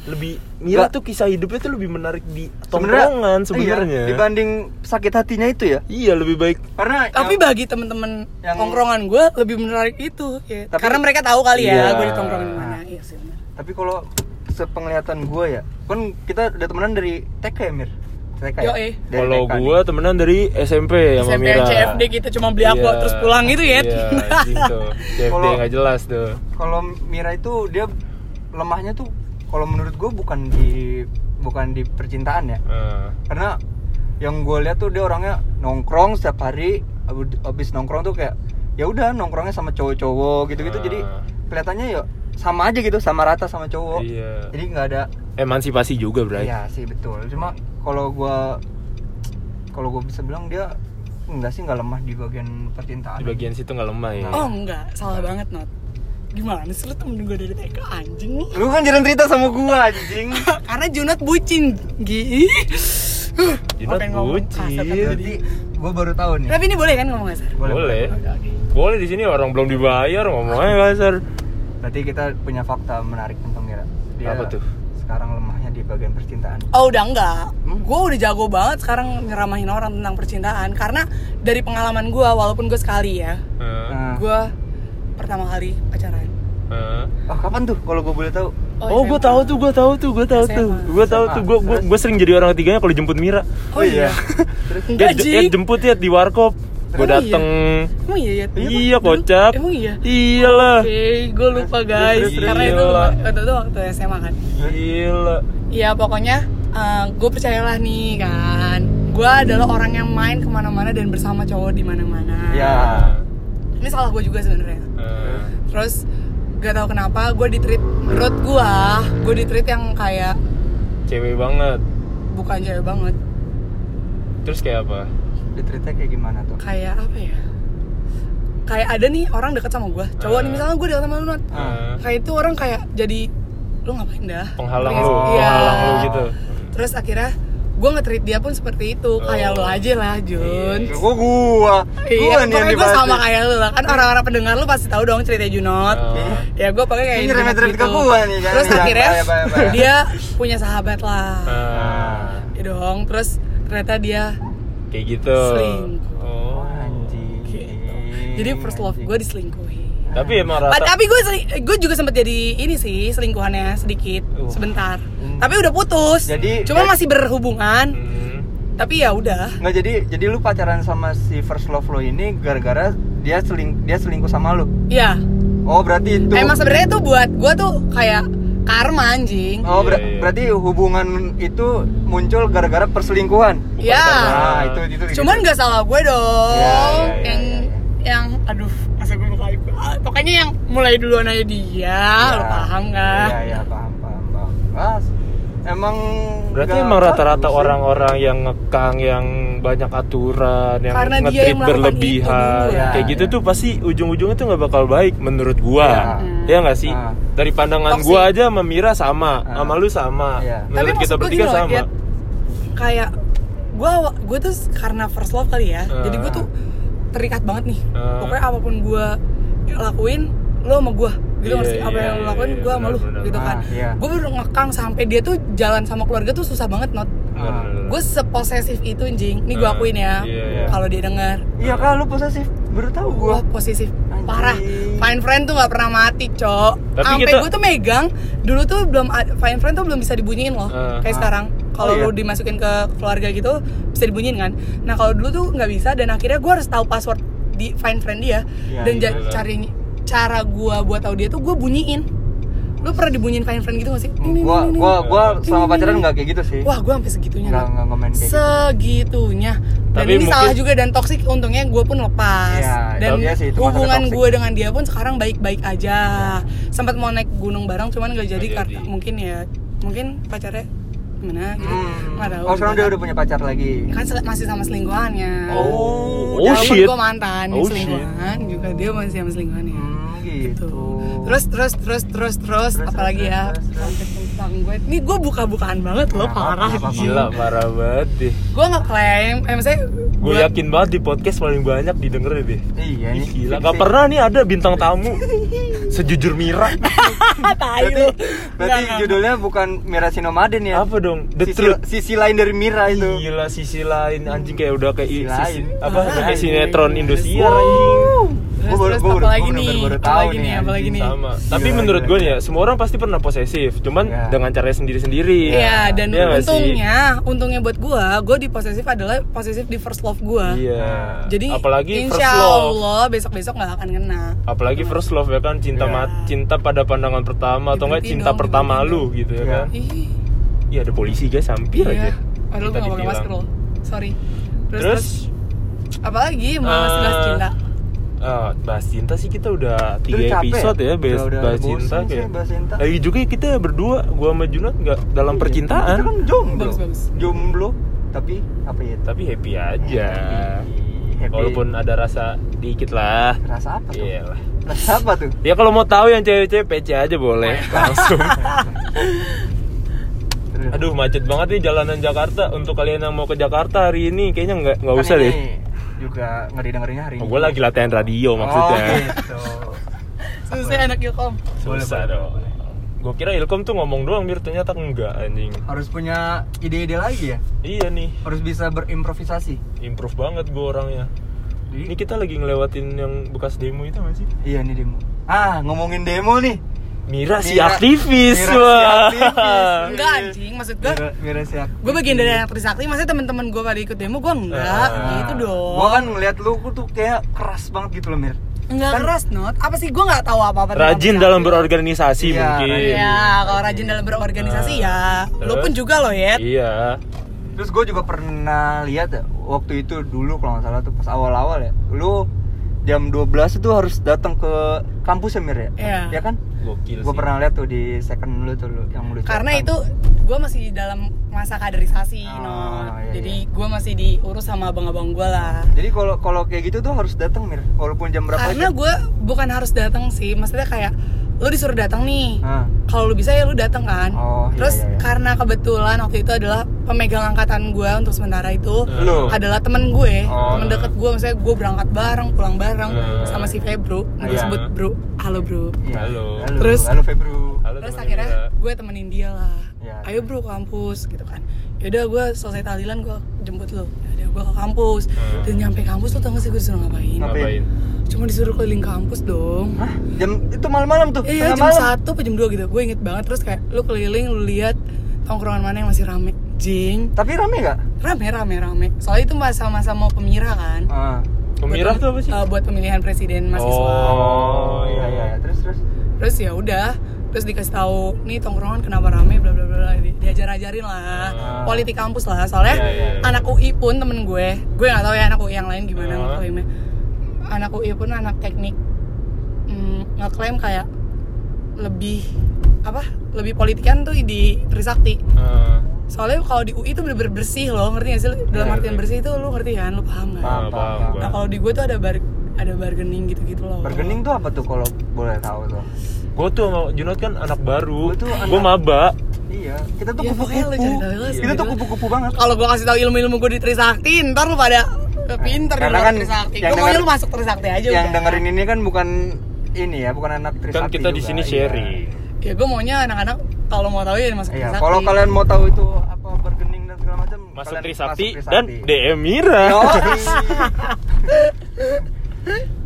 [SPEAKER 1] Lebih Mira tuh kisah hidupnya tuh lebih menarik di tongkrongan sebenarnya.
[SPEAKER 2] Iya, dibanding sakit hatinya itu ya.
[SPEAKER 1] Iya, lebih baik
[SPEAKER 2] Karena
[SPEAKER 3] Tapi
[SPEAKER 2] yang-
[SPEAKER 3] bagi temen-temen
[SPEAKER 2] yang-
[SPEAKER 3] tongkrongan gue lebih menarik itu. ya.
[SPEAKER 2] Tapi-
[SPEAKER 3] Karena mereka tahu kali ya
[SPEAKER 1] Iya.
[SPEAKER 3] gue di tongkrongan mana. Iya sih. bener.
[SPEAKER 2] tapi kalau sepenglihatan gue ya kan kita udah temenan dari TK ya Mir TK ya
[SPEAKER 3] Yoi.
[SPEAKER 2] Dari
[SPEAKER 1] Kalau gua temenan dari SMP ya sama
[SPEAKER 3] SMP
[SPEAKER 1] Mira.
[SPEAKER 3] CFD kita cuma beli aqua
[SPEAKER 1] Iya.
[SPEAKER 3] terus pulang gitu ya.
[SPEAKER 1] Iya, tuh. CFD
[SPEAKER 2] Kalau-
[SPEAKER 1] nggak jelas tuh.
[SPEAKER 2] kalau Mira itu dia lemahnya tuh kalau menurut gue bukan di bukan di percintaan ya
[SPEAKER 1] Eh,
[SPEAKER 2] karena yang gue lihat tuh dia orangnya nongkrong setiap hari abis- nongkrong tuh kayak ya udah nongkrongnya sama cowok-cowok gitu-gitu
[SPEAKER 1] Ah.
[SPEAKER 2] jadi kelihatannya ya sama aja gitu sama rata sama cowok
[SPEAKER 1] Iya.
[SPEAKER 2] jadi nggak ada
[SPEAKER 1] emansipasi juga, Bray.
[SPEAKER 2] Iya sih betul cuma kalau gue kalau gue bisa bilang dia enggak sih nggak lemah di bagian percintaan
[SPEAKER 1] Di bagian situ nggak lemah ya.
[SPEAKER 3] Oh enggak, salah banget Not. Gimana sih lu temen gue dari TK anjing nih?
[SPEAKER 2] lu kan jarang cerita sama gue anjing
[SPEAKER 3] Karena Junot bucin. Gi.
[SPEAKER 1] Junot bucin.
[SPEAKER 2] jadi gue baru tahu nih
[SPEAKER 3] Tapi ini boleh kan ngomong kasar?
[SPEAKER 1] Boleh.
[SPEAKER 3] Oke.
[SPEAKER 1] Boleh di sini orang belum dibayar ngomongnya kasar.
[SPEAKER 2] Berarti kita punya fakta menarik tentang Mira dia
[SPEAKER 1] Apa tuh?
[SPEAKER 2] sekarang lemahnya di bagian percintaan
[SPEAKER 3] Oh udah enggak,
[SPEAKER 2] Hmm?
[SPEAKER 3] gue udah jago banget sekarang ngeramahin orang tentang percintaan Karena dari pengalaman gue, walaupun gue sekali ya
[SPEAKER 2] nah,
[SPEAKER 3] Gue pertama kali pacaran
[SPEAKER 1] eh.
[SPEAKER 2] ah, kapan tuh kalau gue boleh tahu
[SPEAKER 1] Oh, gue
[SPEAKER 3] SMA.
[SPEAKER 1] tahu tuh, gue tahu tuh, gue tahu tuh, gue tahu tuh, gue gue gue sering jadi orang ketiganya kalau jemput Mira.
[SPEAKER 3] Oh iya?
[SPEAKER 1] Ya, ya jemput ya di warkop. Gue
[SPEAKER 3] iya.
[SPEAKER 1] dateng.
[SPEAKER 3] Emang iya ya?
[SPEAKER 1] Iya,
[SPEAKER 3] Dulu-
[SPEAKER 1] kocak.
[SPEAKER 3] Emang iya?
[SPEAKER 1] Iyalah.
[SPEAKER 3] Oke, gue lupa guys
[SPEAKER 1] terus,
[SPEAKER 3] Karena itu
[SPEAKER 1] gila.
[SPEAKER 3] waktu itu waktu SMA kan
[SPEAKER 1] Gila.
[SPEAKER 3] Iya pokoknya gue percayalah nih kan Gue adalah orang yang main ke mana-mana dan bersama cowok di mana-mana
[SPEAKER 2] ya
[SPEAKER 3] Ini salah gue juga sebenarnya
[SPEAKER 1] Eh,
[SPEAKER 3] Terus gak tahu kenapa gue di treat menurut gue gue di treat yang kayak
[SPEAKER 1] cewek banget.
[SPEAKER 3] bukan cewek banget
[SPEAKER 1] Terus kayak apa?
[SPEAKER 2] Diteritanya kayak gimana tuh
[SPEAKER 3] kayak apa ya kayak ada nih orang deket sama gue cowok nih
[SPEAKER 1] Ah.
[SPEAKER 3] misalnya gue deket sama lu Nat.
[SPEAKER 1] Eh,
[SPEAKER 3] kayak itu orang kayak jadi lu ngapain dah
[SPEAKER 1] penghalang lu,
[SPEAKER 3] sih? Iya.
[SPEAKER 1] penghalang lu gitu.
[SPEAKER 3] terus akhirnya gue nge-treat dia pun seperti itu kayak
[SPEAKER 1] Oh.
[SPEAKER 3] lu aja lah Jun
[SPEAKER 1] Iya.
[SPEAKER 2] gua gua
[SPEAKER 3] Iya,
[SPEAKER 2] gua nih
[SPEAKER 3] gue sama kayak lu lah Kan orang-orang pendengar lu pasti tahu dong cerita Junot
[SPEAKER 1] Oh.
[SPEAKER 3] Ya gue pakai kayak
[SPEAKER 2] Ini
[SPEAKER 3] Junot
[SPEAKER 2] remet-remet ke
[SPEAKER 3] gitu.
[SPEAKER 2] gua nih, jangan-
[SPEAKER 3] Terus
[SPEAKER 2] jangan,
[SPEAKER 3] akhirnya dia punya sahabat lah
[SPEAKER 1] Ah,
[SPEAKER 3] Ya dong, terus ternyata dia
[SPEAKER 1] kayak gitu.
[SPEAKER 3] Selingkuh.
[SPEAKER 1] Oh.
[SPEAKER 2] anjing
[SPEAKER 3] gitu Jadi first love gue diselingkuhi
[SPEAKER 1] Tapi emang rata.
[SPEAKER 3] Tapi gue gue juga sempat jadi ini sih selingkuhannya sedikit
[SPEAKER 1] Uh.
[SPEAKER 3] sebentar.
[SPEAKER 2] Hmm.
[SPEAKER 3] Tapi udah putus.
[SPEAKER 2] Jadi-
[SPEAKER 3] cuma
[SPEAKER 2] jadi-
[SPEAKER 3] masih berhubungan.
[SPEAKER 1] Hmm.
[SPEAKER 3] Tapi ya udah.
[SPEAKER 2] nggak jadi jadi lu pacaran sama si first love lo ini gara-gara dia seling dia selingkuh sama lu
[SPEAKER 3] Iya.
[SPEAKER 2] oh berarti itu
[SPEAKER 3] Emang sebenarnya tuh buat gue tuh kayak karma anjing.
[SPEAKER 2] oh ber-
[SPEAKER 1] Iya, iya.
[SPEAKER 2] berarti hubungan itu muncul gara-gara perselingkuhan
[SPEAKER 3] Iya.
[SPEAKER 2] nah itu itu
[SPEAKER 3] Cuman nggak salah gue dong.
[SPEAKER 2] Iya,
[SPEAKER 1] iya, iya,
[SPEAKER 3] yang
[SPEAKER 1] iya,
[SPEAKER 3] yang aduh masa gue lupa Ah, Pokoknya yang mulai duluan aja dia, lu paham nggak?
[SPEAKER 2] iya iya paham paham paham ah, emang
[SPEAKER 1] Berarti emang rata-rata orang-orang yang ngekang, yang banyak aturan, yang
[SPEAKER 3] Karena dia yang
[SPEAKER 1] berlebihan,
[SPEAKER 3] itu dulu,
[SPEAKER 2] ya.
[SPEAKER 1] kayak gitu
[SPEAKER 2] Ya.
[SPEAKER 1] tuh pasti ujung-ujungnya tuh nggak bakal baik menurut gua.
[SPEAKER 2] Ya.
[SPEAKER 1] Ya nggak sih?
[SPEAKER 2] Ah.
[SPEAKER 1] Dari pandangan
[SPEAKER 3] Toxic.
[SPEAKER 1] gua aja sama Mira sama,
[SPEAKER 2] Ah.
[SPEAKER 1] sama lu sama.
[SPEAKER 2] Iya.
[SPEAKER 1] Menurut
[SPEAKER 3] Tapi
[SPEAKER 1] kita bertiga
[SPEAKER 3] gini
[SPEAKER 1] sama.
[SPEAKER 3] Kayak gue gue tuh karena first love kali ya
[SPEAKER 1] Ah.
[SPEAKER 3] jadi gue tuh terikat banget nih
[SPEAKER 1] Ah.
[SPEAKER 3] pokoknya apa pun gue lakuin lo sama gue gitu
[SPEAKER 1] Iya,
[SPEAKER 3] nggak sih apa
[SPEAKER 1] iya,
[SPEAKER 3] yang lo
[SPEAKER 1] iya,
[SPEAKER 3] lakuin
[SPEAKER 1] iya,
[SPEAKER 3] gue sama lu
[SPEAKER 1] benar-benar.
[SPEAKER 3] gitu kan
[SPEAKER 2] Ah, iya.
[SPEAKER 3] gue baru ngekang sampai dia tuh jalan sama keluarga tuh susah banget not
[SPEAKER 2] Ah.
[SPEAKER 3] gue seposesif itu anjing ini gue
[SPEAKER 1] Ah,
[SPEAKER 3] akuin ya
[SPEAKER 1] iya, iya.
[SPEAKER 3] kalau dia denger
[SPEAKER 2] iya kan lu posesif baru tahu
[SPEAKER 3] gue posesif
[SPEAKER 2] Anjing.
[SPEAKER 3] parah fine friend tuh nggak pernah mati cok sampai
[SPEAKER 1] kita-
[SPEAKER 3] gue tuh megang dulu tuh belum fine friend tuh belum bisa dibunyiin loh
[SPEAKER 1] Ah.
[SPEAKER 3] kayak
[SPEAKER 2] Ah.
[SPEAKER 3] sekarang kalau
[SPEAKER 2] Oh, iya?
[SPEAKER 3] lu dimasukin ke keluarga gitu bisa dibunyiin kan nah kalau dulu tuh nggak bisa dan akhirnya gue harus tahu password di fine friend dia
[SPEAKER 2] Iya,
[SPEAKER 3] dan
[SPEAKER 2] iya.
[SPEAKER 3] ja- cari cara gue buat tahu dia tuh gue bunyiin. Lu pernah dibunyiin fine friend gitu gak sih?
[SPEAKER 2] Gua gua gua selama
[SPEAKER 3] ding,
[SPEAKER 2] pacaran nggak kayak gitu sih.
[SPEAKER 3] Wah gue sampai segitunya
[SPEAKER 2] nggak ngomen kayak gitu.
[SPEAKER 3] Segitunya. Dan
[SPEAKER 1] Tapi
[SPEAKER 3] ini
[SPEAKER 1] mungkin-
[SPEAKER 3] salah juga dan toksik untungnya gue pun lepas.
[SPEAKER 2] Iya,
[SPEAKER 3] dan
[SPEAKER 2] sih,
[SPEAKER 3] hubungan gue dengan dia pun sekarang baik-baik aja. Sempat mau naik gunung bareng cuman gak jadi karena
[SPEAKER 1] jadi.
[SPEAKER 3] mungkin ya mungkin pacarnya gimana? Gitu
[SPEAKER 2] Hmm.
[SPEAKER 3] nggak tahu
[SPEAKER 2] oh sekarang dia udah punya pacar lagi?
[SPEAKER 3] Kan se- masih sama selingkuhannya.
[SPEAKER 1] Oh, oh
[SPEAKER 3] Walaupun
[SPEAKER 1] shit.
[SPEAKER 3] gue mantan
[SPEAKER 1] Oh, shit.
[SPEAKER 3] selingkuhan juga dia masih sama selingkuhannya
[SPEAKER 2] hmm, gitu.
[SPEAKER 3] Gitu. Terus terus terus terus terus
[SPEAKER 2] Terus,
[SPEAKER 3] apalagi
[SPEAKER 2] terus,
[SPEAKER 3] ya?
[SPEAKER 2] terus, terus.
[SPEAKER 3] sampai tentang gue ini gue buka-bukaan banget loh
[SPEAKER 2] Nggak
[SPEAKER 3] parah
[SPEAKER 1] Gila, parah banget deh.
[SPEAKER 3] Gue nggak klaim eh maksudnya
[SPEAKER 1] Gue yakin banget di podcast paling banyak didengerin deh.
[SPEAKER 2] iya
[SPEAKER 1] Ih,
[SPEAKER 2] nih
[SPEAKER 1] Gila, gak pernah nih ada bintang tamu sejujur Mira.
[SPEAKER 2] berarti berarti
[SPEAKER 3] Nggak, nggak.
[SPEAKER 2] judulnya bukan Mira Sinomaden ya
[SPEAKER 1] Apa dong? The
[SPEAKER 2] sisi,
[SPEAKER 1] truth.
[SPEAKER 2] sisi lain dari Mira itu
[SPEAKER 1] Gila sisi lain anjing kayak udah kayak
[SPEAKER 2] Sisi
[SPEAKER 1] sisi,
[SPEAKER 2] lain.
[SPEAKER 1] apa
[SPEAKER 2] Ah,
[SPEAKER 1] kayak
[SPEAKER 2] iya,
[SPEAKER 1] sinetron
[SPEAKER 2] iya.
[SPEAKER 1] Indosiar
[SPEAKER 2] Wow.
[SPEAKER 1] anjing.
[SPEAKER 3] Terus
[SPEAKER 2] Gua baru-
[SPEAKER 3] terus
[SPEAKER 2] gua baru-
[SPEAKER 3] apalagi
[SPEAKER 2] gua
[SPEAKER 3] nih? apalagi
[SPEAKER 2] nih,
[SPEAKER 3] apalagi nih?
[SPEAKER 1] Sama. Tapi
[SPEAKER 2] Gila,
[SPEAKER 1] menurut gue nih ya semua orang pasti pernah posesif. Cuman
[SPEAKER 2] Ya.
[SPEAKER 1] dengan caranya sendiri-sendiri.
[SPEAKER 3] Iya dan
[SPEAKER 1] Iya nggak sih?
[SPEAKER 3] untungnya untungnya buat gua gua di posesif adalah posesif di first love gua.
[SPEAKER 1] Iya.
[SPEAKER 3] Jadi
[SPEAKER 1] apalagi first
[SPEAKER 3] insya
[SPEAKER 1] love.
[SPEAKER 3] Allah besok besok nggak akan kena.
[SPEAKER 1] Apalagi first love ya kan cinta
[SPEAKER 2] Iya.
[SPEAKER 1] mat cinta pada pandangan pertama atau enggak cinta
[SPEAKER 3] dong,
[SPEAKER 1] pertama lu gitu ya
[SPEAKER 2] Iya.
[SPEAKER 1] kan? Iya ada polisi guys hampir
[SPEAKER 3] iya.
[SPEAKER 1] aja
[SPEAKER 3] padahal gua nggak pakai masker loh. Sorry. Terus,
[SPEAKER 1] terus,
[SPEAKER 3] terus apalagi mau
[SPEAKER 1] eh,
[SPEAKER 3] cinta
[SPEAKER 1] eh, bahas cinta sih kita udah tiga
[SPEAKER 2] capek
[SPEAKER 1] episode
[SPEAKER 2] ya?
[SPEAKER 1] ya, bahas,
[SPEAKER 2] Udah- udah
[SPEAKER 1] bahas cinta
[SPEAKER 2] sih
[SPEAKER 1] kayak
[SPEAKER 2] bahas cinta.
[SPEAKER 1] lagi juga kita berdua gua sama Junat nggak dalam
[SPEAKER 2] Iya,
[SPEAKER 1] percintaan
[SPEAKER 2] Kita kan jomblo.
[SPEAKER 3] Bagus, bagus.
[SPEAKER 2] Jomblo, tapi apa ya?
[SPEAKER 1] tapi happy aja
[SPEAKER 2] Happy.
[SPEAKER 1] walaupun ada rasa dikit lah
[SPEAKER 2] Rasa apa tuh?
[SPEAKER 1] iya lah
[SPEAKER 2] Rasa apa tuh?
[SPEAKER 1] ya kalau mau tahu yang cewek-cewek PC aja boleh langsung aduh macet banget nih jalanan Jakarta untuk kalian yang mau ke Jakarta hari ini kayaknya nggak nggak
[SPEAKER 2] Kan
[SPEAKER 1] usah
[SPEAKER 2] ini
[SPEAKER 1] deh
[SPEAKER 2] Juga ngeri dengerinnya hari
[SPEAKER 1] oh,
[SPEAKER 2] ini.
[SPEAKER 1] gue lagi latihan radio maksudnya
[SPEAKER 2] Oh, gitu.
[SPEAKER 3] susah anak Ilkom
[SPEAKER 1] susah
[SPEAKER 2] boleh,
[SPEAKER 1] dong
[SPEAKER 2] boleh.
[SPEAKER 1] gue kira Ilkom tuh ngomong doang mir ternyata enggak anjing
[SPEAKER 2] Harus punya ide-ide lagi ya.
[SPEAKER 1] iya nih
[SPEAKER 2] Harus bisa berimprovisasi.
[SPEAKER 1] improve banget gue orangnya
[SPEAKER 2] Jadi,
[SPEAKER 1] ini kita lagi ngelewatin yang bekas demo itu masih
[SPEAKER 2] iya nih demo. Ah, ngomongin demo nih.
[SPEAKER 1] Mira si
[SPEAKER 2] Mira-
[SPEAKER 1] aktivis
[SPEAKER 2] Mira si
[SPEAKER 1] wah
[SPEAKER 2] aktivis.
[SPEAKER 3] enggak anjing maksud gua
[SPEAKER 2] Mira, Mira si aktivis.
[SPEAKER 3] gue bagian dari anak Trisakti masa teman-teman gue pada ikut demo gue enggak
[SPEAKER 1] Ah.
[SPEAKER 3] gitu dong
[SPEAKER 2] Gua kan ngeliat lu tuh kayak keras banget gitu loh, Mir.
[SPEAKER 3] enggak
[SPEAKER 2] kan-
[SPEAKER 3] keras not apa sih gue nggak tahu apa apa
[SPEAKER 1] rajin dalam berorganisasi
[SPEAKER 2] Iya,
[SPEAKER 1] mungkin
[SPEAKER 3] Iya, kalau rajin dalam berorganisasi
[SPEAKER 1] Ah.
[SPEAKER 3] ya, lo
[SPEAKER 1] Terus?
[SPEAKER 3] pun juga loh ya.
[SPEAKER 1] iya
[SPEAKER 2] Terus gue juga pernah lihat ya, waktu itu dulu kalau nggak salah tuh pas awal-awal ya, lu jam 12 itu harus datang ke kampus ya Mir ya?
[SPEAKER 3] Iya.
[SPEAKER 2] Ya kan?
[SPEAKER 1] gokil
[SPEAKER 2] Gue pernah lihat tuh di second lu tuh lu, yang lu
[SPEAKER 3] Karena
[SPEAKER 2] cetak.
[SPEAKER 3] itu gue masih dalam masa kaderisasi,
[SPEAKER 2] Ah,
[SPEAKER 3] no.
[SPEAKER 2] iya,
[SPEAKER 3] Jadi
[SPEAKER 2] iya.
[SPEAKER 3] gue masih diurus sama abang-abang gue lah.
[SPEAKER 2] Jadi kalau kalau kayak gitu tuh harus datang Mir, walaupun jam berapa
[SPEAKER 3] Karena gue bukan harus datang sih, maksudnya kayak lo disuruh datang nih.
[SPEAKER 2] Ah.
[SPEAKER 3] Kalau lu bisa ya lu datang kan.
[SPEAKER 2] Oh, iya,
[SPEAKER 3] Terus
[SPEAKER 2] iya, iya.
[SPEAKER 3] karena kebetulan waktu itu adalah pemegang angkatan gue untuk sementara itu
[SPEAKER 2] Lu?
[SPEAKER 3] adalah temen gue,
[SPEAKER 2] Oh.
[SPEAKER 3] temen deket gue, maksudnya gue berangkat bareng, pulang bareng
[SPEAKER 1] Hmm.
[SPEAKER 3] sama si Febro, gue
[SPEAKER 2] Iya.
[SPEAKER 3] sebut bro, halo bro.
[SPEAKER 2] Iya.
[SPEAKER 1] Halo.
[SPEAKER 2] Halo.
[SPEAKER 3] Terus-
[SPEAKER 2] halo Febru.
[SPEAKER 1] Halo,
[SPEAKER 3] Terus akhirnya gue temenin dia lah.
[SPEAKER 2] Iya.
[SPEAKER 3] Ayo bro ke kampus gitu kan. Yaudah gue selesai tahlilan gue jemput lo. Yaudah gue ke kampus.
[SPEAKER 1] Hmm.
[SPEAKER 3] Dan nyampe kampus lo tau gak sih gue disuruh ngapain?
[SPEAKER 2] Ngapain?
[SPEAKER 3] Cuma disuruh keliling kampus dong.
[SPEAKER 2] Hah? Jam itu malam-malam tuh,
[SPEAKER 3] Iya jam
[SPEAKER 2] malam.
[SPEAKER 3] satu apa jam 2 gitu. Gue inget banget terus kayak lu keliling lu lihat tongkrongan mana yang masih rame. Jing.
[SPEAKER 2] Tapi rame nggak?
[SPEAKER 3] Rame rame rame. Soalnya itu masa-masa mau pemirah kan.
[SPEAKER 2] Ah.
[SPEAKER 1] pemirah
[SPEAKER 3] Buat-
[SPEAKER 1] tuh apa sih
[SPEAKER 3] eh, buat pemilihan presiden mahasiswa.
[SPEAKER 2] Oh, iya iya. Terus terus.
[SPEAKER 3] terus ya udah terus dikasih tahu nih tongkrongan kenapa rame bla bla bla Di- diajar-ajarin lah
[SPEAKER 1] Ah.
[SPEAKER 3] politik kampus lah soalnya
[SPEAKER 1] Iya, iya, iya.
[SPEAKER 3] anak UI pun temen gue gue nggak tahu ya anak UI yang lain gimana
[SPEAKER 1] Ah.
[SPEAKER 3] Anak UI pun anak teknik mm, ngeklaim kayak lebih apa lebih politikan tuh di Trisakti
[SPEAKER 1] Eh,
[SPEAKER 3] soalnya kalau di UI tuh bener-bener bersih loh ngerti gak sih dalam
[SPEAKER 1] Iya,
[SPEAKER 3] artian
[SPEAKER 1] iya.
[SPEAKER 3] bersih itu lu ngerti kan lu paham kan
[SPEAKER 1] paham,
[SPEAKER 2] paham,
[SPEAKER 1] paham.
[SPEAKER 3] nah kalau di gue tuh ada bar ada bargaining gitu-gitu loh
[SPEAKER 2] Bargaining tuh apa tuh kalau boleh tahu tuh?
[SPEAKER 1] gue tuh sama Junot kan anak baru gue
[SPEAKER 2] anak-
[SPEAKER 1] maba
[SPEAKER 2] Iya, kita tuh
[SPEAKER 3] Ya, lu
[SPEAKER 2] kupu-kupu.
[SPEAKER 3] lah,
[SPEAKER 2] Kita tuh kupu-kupu banget.
[SPEAKER 3] kalau gue kasih tahu ilmu-ilmu gue di Trisakti ntar lu pada pinter di
[SPEAKER 2] Karena kan
[SPEAKER 3] Trisakti
[SPEAKER 2] yang
[SPEAKER 3] gue maunya
[SPEAKER 2] denger-
[SPEAKER 3] lu masuk Trisakti aja
[SPEAKER 2] Yang
[SPEAKER 3] udah.
[SPEAKER 2] dengerin ini kan bukan ini ya, bukan anak Trisakti
[SPEAKER 1] kan kita di sini
[SPEAKER 2] iya.
[SPEAKER 1] sharing
[SPEAKER 3] ya gue maunya anak-anak kalau mau tahu ya masuk
[SPEAKER 2] Iya,
[SPEAKER 3] Trisakti
[SPEAKER 2] kalau kalian mau tahu itu apa bargaining dan segala macam,
[SPEAKER 1] masuk Trisakti
[SPEAKER 2] masuk
[SPEAKER 1] dan DM Mira.